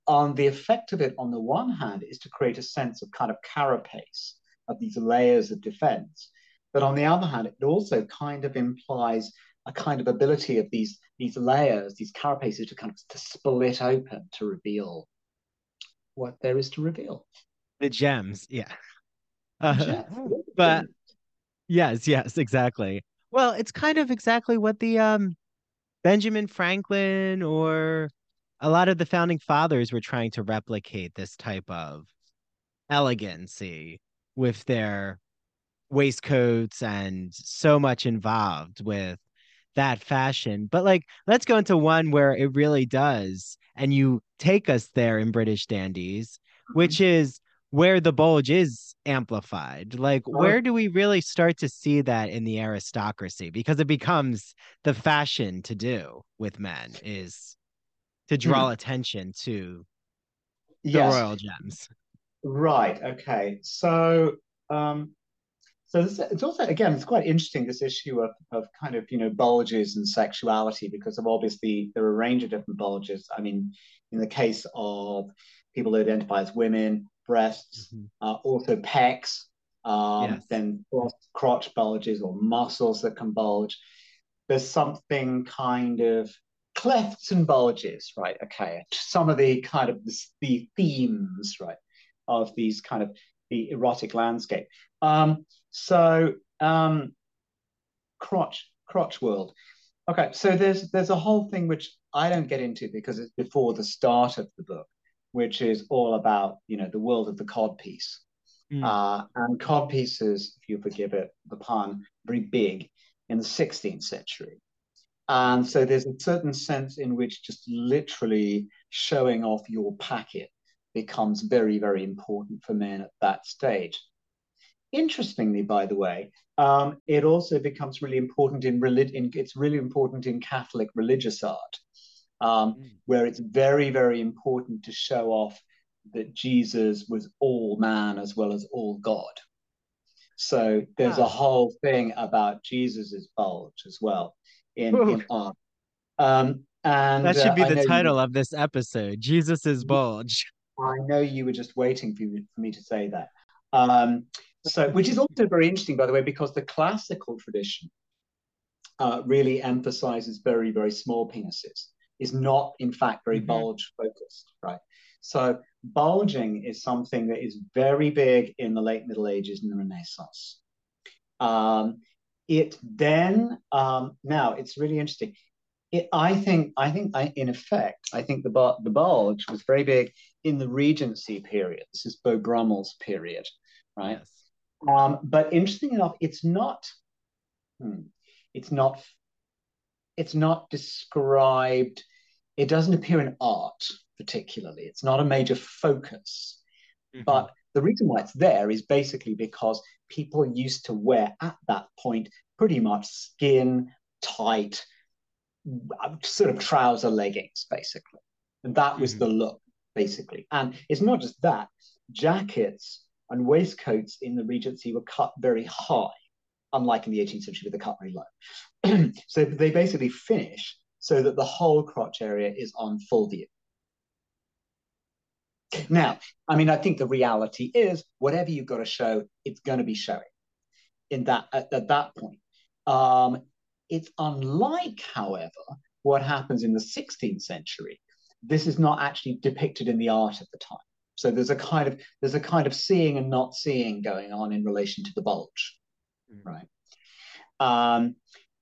S1: on um, the effect of it on the one hand is to create a sense of kind of carapace of these layers of defense. But on the other hand, it also kind of implies a kind of ability of these these layers, these carapaces to kind of to split open to reveal what there is to reveal.
S2: The gems, yeah. Uh, but yes, yes, exactly. Well, it's kind of exactly what the um Benjamin Franklin or a lot of the founding fathers were trying to replicate this type of elegancy with their waistcoats and so much involved with that fashion. But like, let's go into one where it really does. And you take us there in British dandies, which mm-hmm. is where the bulge is amplified like oh. where do we really start to see that in the aristocracy because it becomes the fashion to do with men is to draw hmm. attention to the yes. royal gems
S1: right okay so um so this, it's also again it's quite interesting this issue of, of kind of you know bulges and sexuality because of obviously there are a range of different bulges i mean in the case of people who identify as women breasts mm-hmm. uh, also pecs um, yes. then crotch bulges or muscles that can bulge there's something kind of clefts and bulges right okay some of the kind of the, the themes right of these kind of the erotic landscape um, so um, crotch crotch world. Okay, so there's there's a whole thing which I don't get into because it's before the start of the book, which is all about you know the world of the cod piece. Mm. Uh, and cod pieces, if you forgive it the pun, very big in the 16th century. And so there's a certain sense in which just literally showing off your packet becomes very, very important for men at that stage. Interestingly, by the way, um, it also becomes really important in religion. It's really important in Catholic religious art, um, mm. where it's very, very important to show off that Jesus was all man as well as all God. So there's a whole thing about Jesus's bulge as well in, in art. Um, and
S2: that should be uh, the title you, of this episode: Jesus's bulge.
S1: I know you were just waiting for, you, for me to say that. Um, so, which is also very interesting, by the way, because the classical tradition uh, really emphasizes very, very small penises, is not, in fact, very mm-hmm. bulge focused, right? So, bulging is something that is very big in the late Middle Ages and the Renaissance. Um, it then, um, now it's really interesting. It, I think, I think, I, in effect, I think the the bulge was very big in the Regency period. This is Beau Brummell's period, right? Yes. Um, but interesting enough, it's not. Hmm, it's not. It's not described. It doesn't appear in art particularly. It's not a major focus. Mm-hmm. But the reason why it's there is basically because people used to wear at that point pretty much skin tight, sort of trouser leggings, basically. And that was mm-hmm. the look, basically. And it's not just that, jackets and waistcoats in the Regency were cut very high, unlike in the 18th century, with they cut very low. so they basically finish so that the whole crotch area is on full view. Now, I mean, I think the reality is whatever you've got to show, it's going to be showing in that at, at that point. Um, it's unlike, however, what happens in the 16th century. This is not actually depicted in the art of the time. So there's a kind of there's a kind of seeing and not seeing going on in relation to the bulge. Right? Um,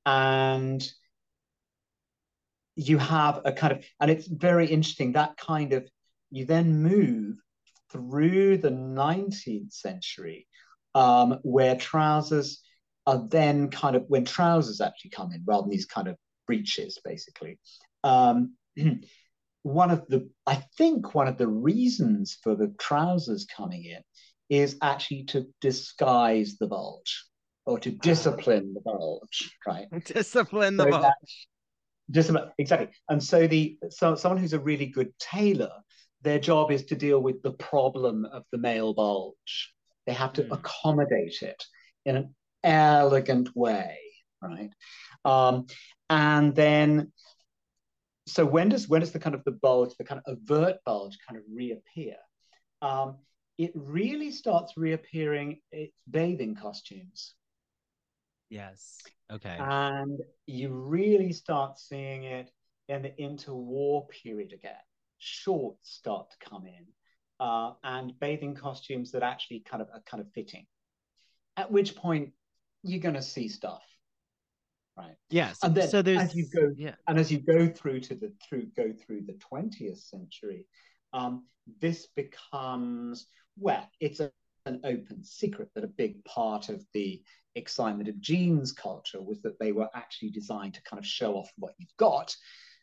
S1: and you have a kind of and it's very interesting that kind of you then move through the 19th century um, where trousers are then kind of when trousers actually come in rather than these kind of breeches basically um, one of the I think one of the reasons for the trousers coming in is actually to disguise the bulge or to discipline the bulge, right?
S2: Discipline the so bulge.
S1: Discipline, exactly. And so the so someone who's a really good tailor, their job is to deal with the problem of the male bulge. They have to mm. accommodate it in an elegant way, right? Um, and then so when does when does the kind of the bulge, the kind of overt bulge, kind of reappear? Um, it really starts reappearing its bathing costumes.
S2: Yes. Okay.
S1: And you really start seeing it in the interwar period again. Shorts start to come in, uh, and bathing costumes that actually kind of are kind of fitting. At which point you're going to see stuff right
S2: yes
S1: and then
S2: so there's
S1: as you go yeah and as you go through to the through go through the 20th century um, this becomes well it's a, an open secret that a big part of the excitement of jeans culture was that they were actually designed to kind of show off what you've got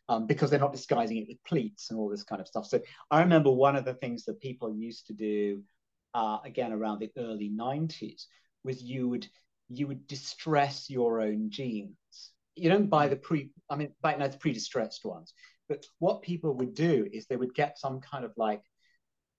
S1: um, because they're not disguising it with pleats and all this kind of stuff so i remember one of the things that people used to do uh, again around the early 90s was you would you would distress your own jeans. You don't buy the pre, I mean, back now it's pre-distressed ones. But what people would do is they would get some kind of like,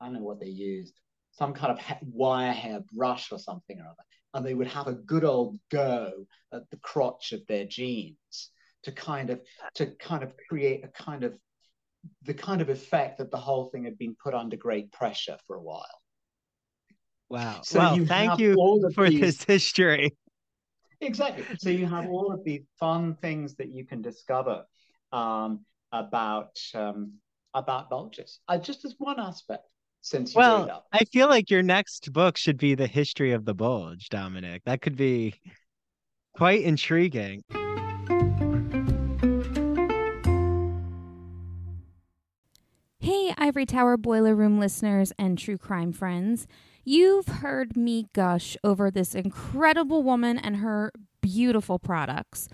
S1: I don't know what they used, some kind of wire hair brush or something or other, and they would have a good old go at the crotch of their jeans to kind of to kind of create a kind of the kind of effect that the whole thing had been put under great pressure for a while.
S2: Wow. So well, you thank you for these... this history.
S1: Exactly. So you have all of these fun things that you can discover um, about um, about bulges. Uh, just as one aspect, since you
S2: well, I feel like your next book should be the history of the bulge, Dominic. That could be quite intriguing.
S5: Hey, Ivory Tower Boiler Room listeners and true crime friends. You've heard me gush over this incredible woman and her beautiful products.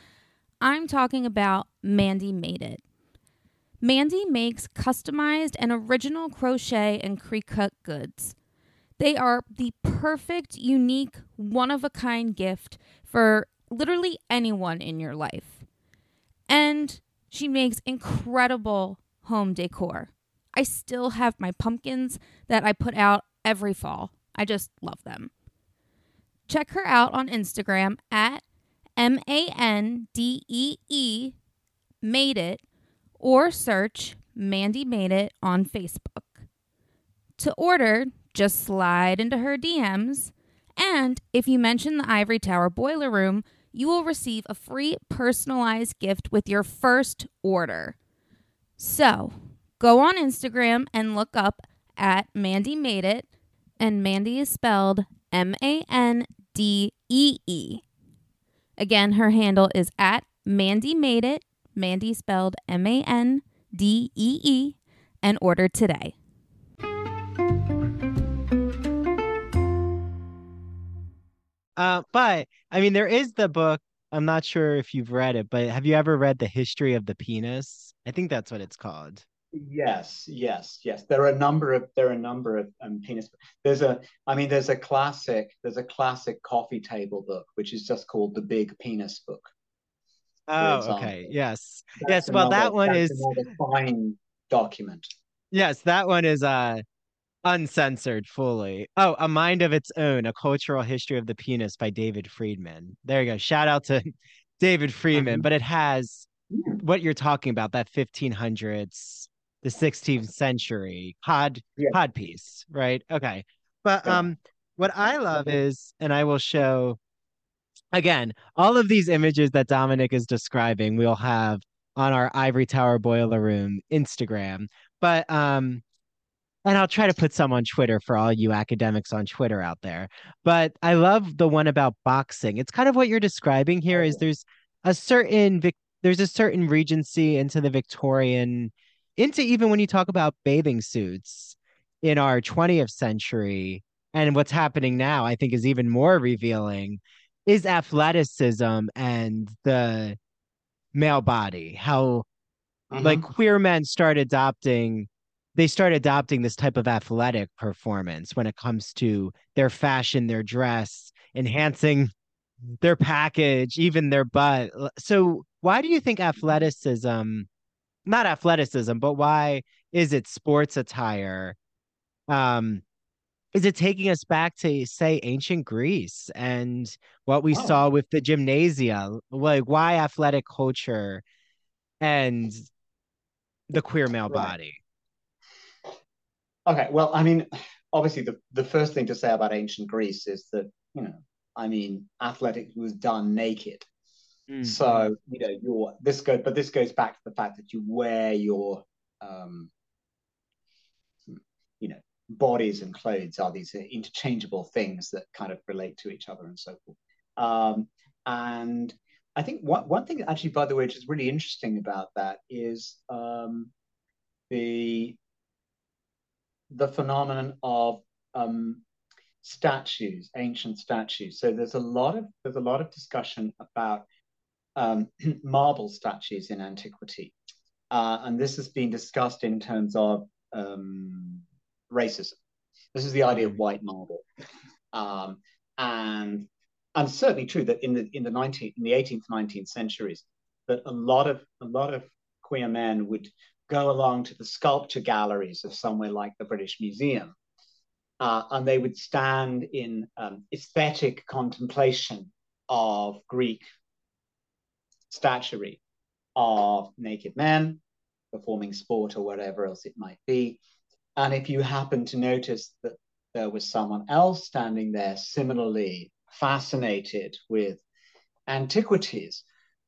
S5: I'm talking about Mandee Made It. Mandee makes customized and original crochet and Cricut goods. They are the perfect, unique, one of a kind gift for literally anyone in your life. And she makes incredible home decor. I still have my pumpkins that I put out every fall. I just love them. Check her out on Instagram at M A N D E E Made It or search Mandee Made It on Facebook. To order, just slide into her DMs, and if you mention the Ivory Tower Boiler Room, you will receive a free personalized gift with your first order. So, go on Instagram and look up at Mandee Made It and Mandee is spelled M A N D E E. Again, her handle is at Mandee Made It, Mandee spelled M A N D E E, and order today.
S2: Uh, but I mean, there is the book. I'm not sure if you've read it, but have you ever read The History of the Penis? I think that's what it's called.
S1: Yes, yes, yes. There are a number of there are a number of um, penis. There's a, I mean, there's a classic. There's a classic coffee table book which is just called the Big Penis Book.
S2: Oh, okay. Yes, that's yes. Well, another, that one is
S1: fine document.
S2: Yes, that one is uh uncensored fully. Oh, A Mind of Its Own: A Cultural History of the Penis by David Friedman. There you go. Shout out to David Friedman. Mm-hmm. But it has what you're talking about that 1500s the 16th century pod yeah. pod piece, right? Okay. But yeah. um what I love is and I will show again, all of these images that Dominic is describing, we'll have on our Ivory Tower Boiler Room Instagram. But um and I'll try to put some on Twitter for all you academics on Twitter out there. But I love the one about boxing. It's kind of what you're describing here is there's a certain there's a certain regency into the Victorian into even when you talk about bathing suits in our 20th century and what's happening now, I think is even more revealing is athleticism and the male body. How uh-huh. like queer men start adopting they start adopting this type of athletic performance when it comes to their fashion, their dress, enhancing their package, even their butt. So why do you think athleticism not athleticism, but why is it sports attire? Um, is it taking us back to say ancient Greece and what we oh. saw with the gymnasia? Like why athletic culture and the queer male right. body?
S1: Okay, well, I mean, obviously the, the first thing to say about ancient Greece is that, you know, I mean, athletics was done naked. Mm-hmm. So you know, your this goes, but this goes back to the fact that you wear your, um, bodies and clothes are these interchangeable things that kind of relate to each other and so forth. Um, and I think one one thing actually, by the way, which is really interesting about that is um, the the phenomenon of um, statues, ancient statues. So there's a lot of there's a lot of discussion about um, marble statues in antiquity. Uh, and this has been discussed in terms of um, racism. This is the idea of white marble. Um, and and certainly true that in the in the 19th in the 18th 19th centuries that a lot of a lot of queer men would go along to the sculpture galleries of somewhere like the British Museum uh, and they would stand in um, aesthetic contemplation of Greek statuary of naked men performing sport or whatever else it might be. And if you happen to notice that there was someone else standing there similarly fascinated with antiquities,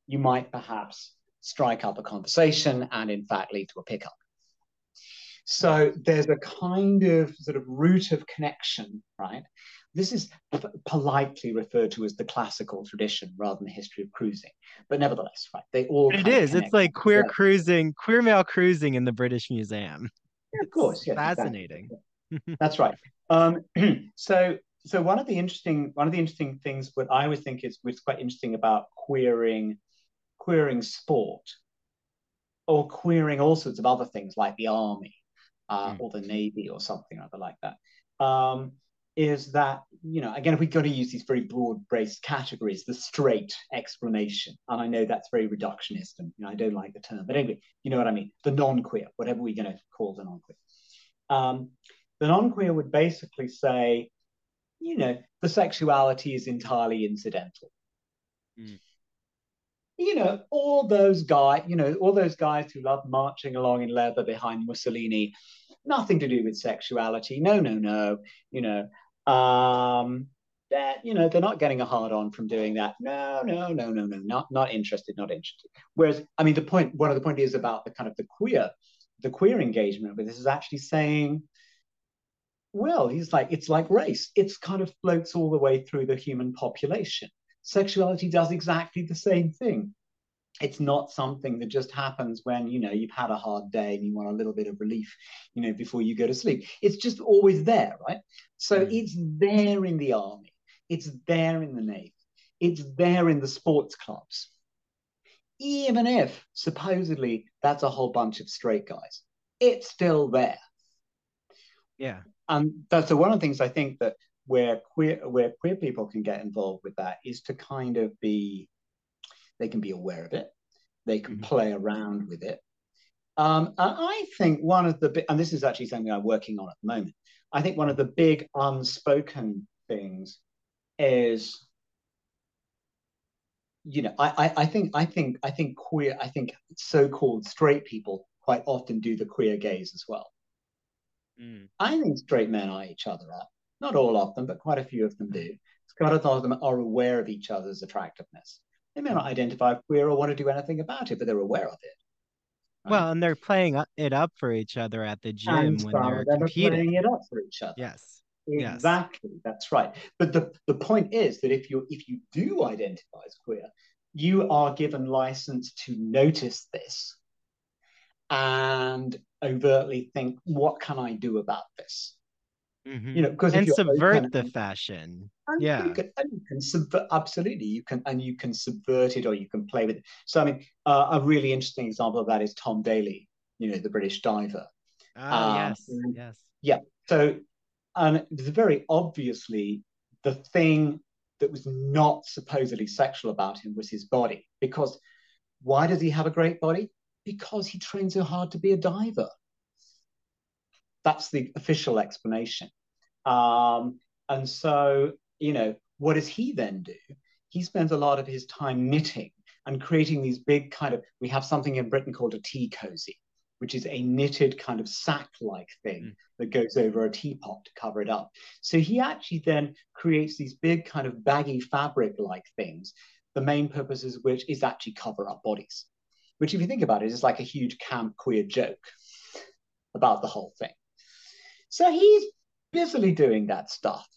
S1: you might perhaps strike up a conversation and in fact lead to a pickup. So there's a kind of sort of root of connection, right? This is politely referred to as the classical tradition rather than the history of cruising. But nevertheless, right, they all.
S2: It is. It's like queer cruising, queer male cruising in the British Museum.
S1: Yeah, of course. Yes,
S2: fascinating.
S1: Exactly. That's right. Um, so, so one of the interesting one of the interesting things, what I always think is was quite interesting about queering, queering sport, or queering all sorts of other things like the army, uh, mm. or the navy, or something other like that. Um, is that, you know, again, if we've got to use these very broad based categories, the straight explanation, and I know that's very reductionist and you know, I don't like the term, but anyway, you know what I mean, the non queer, whatever we're going to call the non queer. Um, the non queer would basically say, you know, the sexuality is entirely incidental. Mm. You know, all those guys, you know, all those guys who love marching along in leather behind Mussolini, nothing to do with sexuality. No, no, no. You know, um, that you know they're not getting a hard on from doing that. No, no, no, no, no, not not interested, not interested. Whereas, I mean, the point, one of the point is about the kind of the queer, the queer engagement with this is actually saying, well, he's like it's like race. It's kind of floats all the way through the human population. Sexuality does exactly the same thing it's not something that just happens when you know you've had a hard day and you want a little bit of relief you know before you go to sleep. It's just always there right? So mm. it's there in the army. It's there in the navy. It's there in the sports clubs. Even if supposedly that's a whole bunch of straight guys it's still there.
S2: Yeah.
S1: And that's so one of the things i think that where queer where queer people can get involved with that is to kind of be they can be aware of it. They can mm-hmm. play around with it. Um, and I think one of the, and this is actually something I'm working on at the moment. I think one of the big unspoken things is, you know, I, I, I think, I think, I think queer, I think so-called straight people quite often do the queer gaze as well. Mm. I think straight men eye each other up. Not all of them, but quite a few of them do. Quite a lot of them are aware of each other's attractiveness. They may not identify queer or want to do anything about it, but they're aware of it.
S2: Right? Well, and they're playing it up for each other at the gym and when they're competing.
S1: playing it up for each other.
S2: Yes.
S1: Exactly. Yes. That's right. But the, the point is that if you if you do identify as queer, you are given license to notice this and overtly think, what can I do about this?
S2: Mm-hmm. You know, because and subvert the fashion.
S1: And
S2: yeah,
S1: you can, and you can subvert absolutely. You can and you can subvert it or you can play with it. So I mean, uh, a really interesting example of that is Tom Daley. You know, the British diver.
S2: Ah, um, yes, yes,
S1: yeah. So, and it's very obviously the thing that was not supposedly sexual about him was his body. Because why does he have a great body? Because he trained so hard to be a diver. That's the official explanation. Um, and so, you know, what does he then do? He spends a lot of his time knitting and creating these big kind of, we have something in Britain called a tea cozy, which is a knitted kind of sack-like thing mm. that goes over a teapot to cover it up. So he actually then creates these big kind of baggy fabric-like things, the main purpose of which is actually cover up bodies, which if you think about it, is like a huge camp queer joke about the whole thing. So he's busily doing that stuff.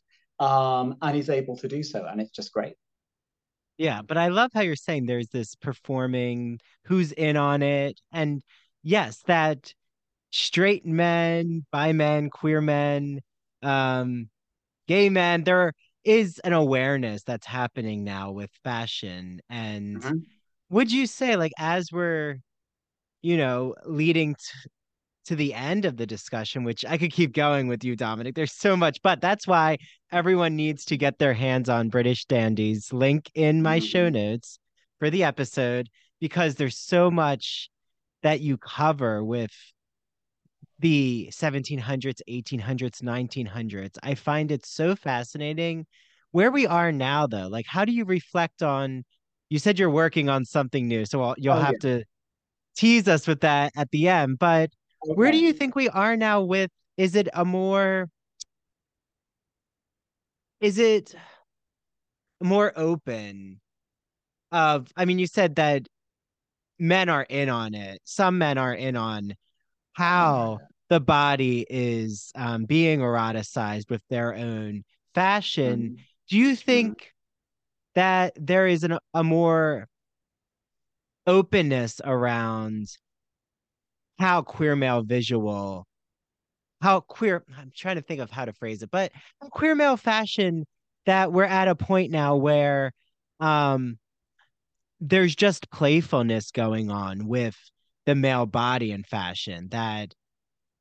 S1: Um, and he's able to do so, and it's just great.
S2: Yeah, but I love how you're saying there's this performing, who's in on it. And yes, that straight men, bi men, queer men, um, gay men, there is an awareness that's happening now with fashion. And mm-hmm. would you say, like, as we're, you know, leading to, to the end of the discussion, which I could keep going with you, Dominic. There's so much, but that's why everyone needs to get their hands on British Dandies. Link in my show mm-hmm. notes for the episode because there's so much that you cover with the 1700s, 1800s, 1900s. I find it so fascinating. Where we are now, though, like, how do you reflect on? You said you're working on something new, so I'll, you'll
S1: Oh,
S2: have to tease us with that at the end. But where do you think we are now with? Is it a more? Is it more open? Of, I mean, you said that men are in on it. Some men are in on how the body is um, being eroticized with their own fashion.
S1: Mhm.
S2: Do you think that there is an, a more openness around how queer male visual, how queer, I'm trying to think of how to phrase it, but queer male fashion that we're at a point now where um, there's just playfulness going on with the male body and fashion that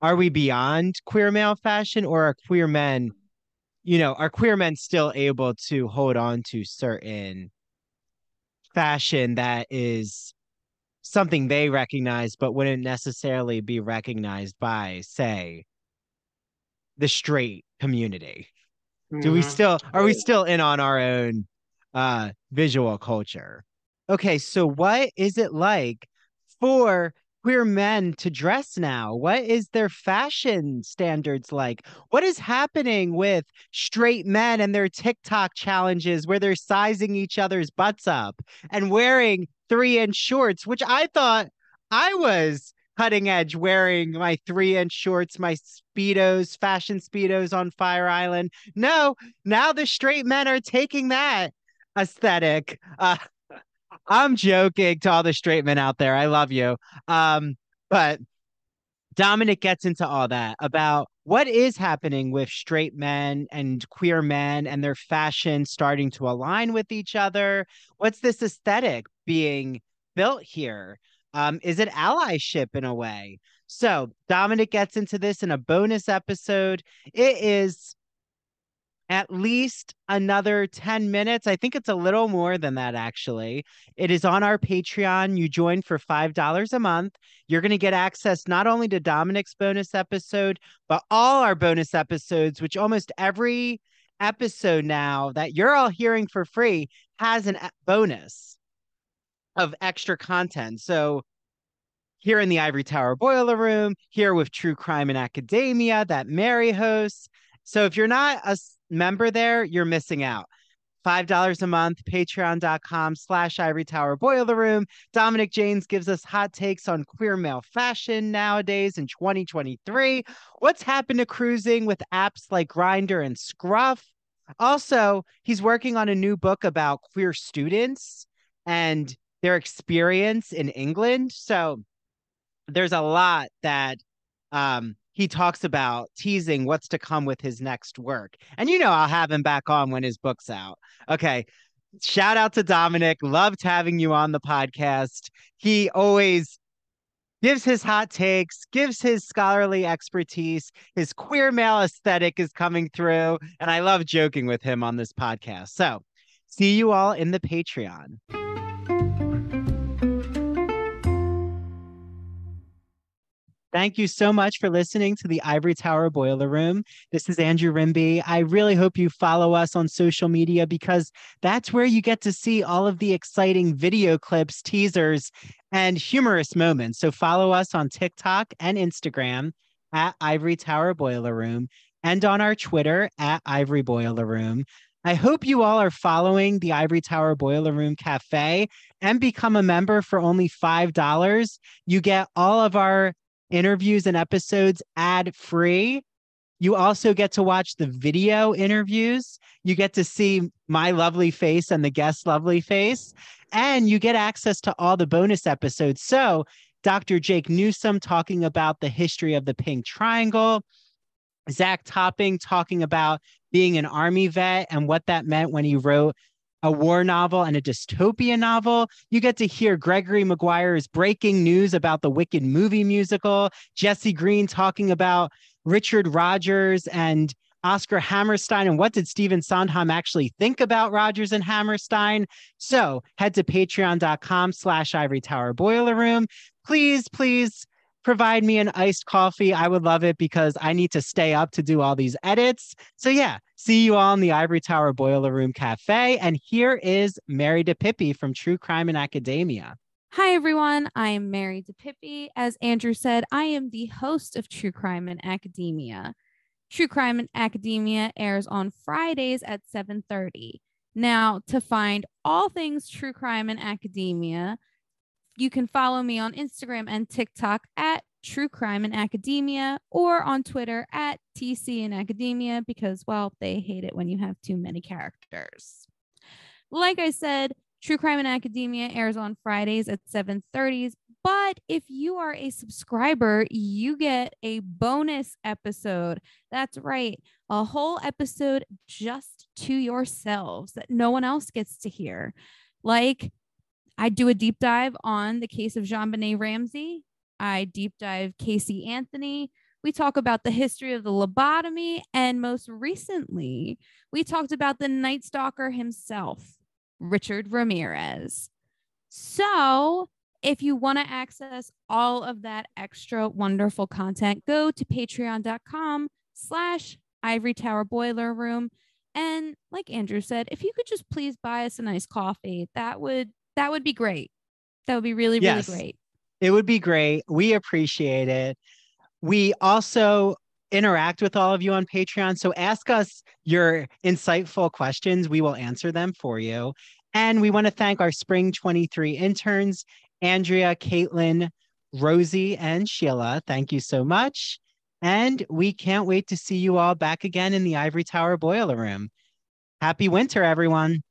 S2: are we beyond queer male fashion or are queer men you know are queer men still able to hold on to certain fashion that is something they recognize but wouldn't necessarily be recognized by say the straight community. Do we
S1: Mhm.
S2: still are we still in on our own uh visual culture? Okay so what is it like for queer men to dress now? What is their fashion standards like? What is happening with straight men and their tiktok challenges where they're sizing each other's butts up and wearing three inch shorts which i thought i was cutting edge wearing my three inch shorts my speedos fashion speedos on fire island? No now the straight men are taking that aesthetic uh i'm joking to all the straight men out there. I love you. Um but dominic gets into all that about what is happening with straight men and queer men and their fashion starting to align with each other. What's this aesthetic being built here? Um is it allyship in a way? So dominic gets into this in a bonus episode. It is at least another 10 minutes. I think it's a little more than that, actually. It is on our Patreon. You join for $5 a month. You're going to get access not only to Dominic's bonus episode, but all our bonus episodes, which almost every episode now that you're all hearing for free has an bonus of extra content. So, here in the Ivory Tower Boiler Room, here with True Crime and Academia that Mary hosts. So if you're not a member there, you're missing out. $5 a month, patreon.com slash ivory tower boiler room. Dominic Janes gives us hot takes on queer male fashion nowadays in 2023. What's happened to cruising with apps like Grindr and Scruff? Also, he's working on a new book about queer students and their experience in England. So there's a lot that um, he talks about teasing what's to come with his next work. And you know, I'll have him back on when his book's out. Okay. Shout out to Dominic. Loved having you on the podcast. He always gives his hot takes, gives his scholarly expertise. His queer male aesthetic is coming through. And I love joking with him on this podcast. So see you all in the Patreon. Thank you so much for listening to the Ivory Tower Boiler Room. This is Andrew Rimby. I really hope you follow us on social media because that's where you get to see all of the exciting video clips, teasers, and humorous moments. So follow us on TikTok and Instagram at Ivory Tower Boiler Room and on our Twitter at Ivory Boiler Room. I hope you all are following the Ivory Tower Boiler Room Cafe and become a member for only $5. You get all of our interviews and episodes ad free. You also get to watch the video interviews. You get to see my lovely face and the guest's lovely face. And you get access to all the bonus episodes. So, Dr. Jake Newsome talking about the history of the pink triangle, Zach Topping talking about being an army vet and what that meant when he wrote a war novel and a dystopia novel. You get to hear Gregory Maguire's breaking news about the Wicked movie musical, Jesse Green talking about Richard Rodgers and Oscar Hammerstein and what did Stephen Sondheim actually think about Rodgers and Hammerstein. So head to patreon.com slash ivory tower boiler room. Please, please provide me an iced coffee, I would love it because I need to stay up to do all these edits. So, yeah, see you all in the Ivory Tower Boiler Room Cafe. And here is Mary DePippi from True Crime and Academia.
S5: Hi, everyone. I am Mary DePippi. As Andrew said, I am the host of True Crime and Academia. True Crime and Academia airs on Fridays at 7:30. Now, to find all things true crime and academia, you can follow me on Instagram and TikTok at True Crime and Academia or on Twitter at TC and Academia because, well, they hate it when you have too many characters. Like I said, True Crime and Academia airs on Fridays at 7:30. But if you are a subscriber, you get a bonus episode. That's right, a whole episode just to yourselves that no one else gets to hear. Like, I do a deep dive on the case of JonBenét Ramsey. I deep dive Casey Anthony. We talk about the history of the lobotomy. And most recently, we talked about the Night Stalker himself, Richard Ramirez. So, if you want to access all of that extra wonderful content, go to patreon.com slash ivory tower boiler room. And like Andrew said, if you could just please buy us a nice coffee, that would that would be great. That would be really, really great.
S2: It would be great. We appreciate it. We also interact with all of you on Patreon. So ask us your insightful questions. We will answer them for you. And we want to thank our spring 23 interns Andrea, Caitlin, Rosie, and Sheila. Thank you so much. And we can't wait to see you all back again in the Ivory Tower Boiler Room. Happy winter, everyone.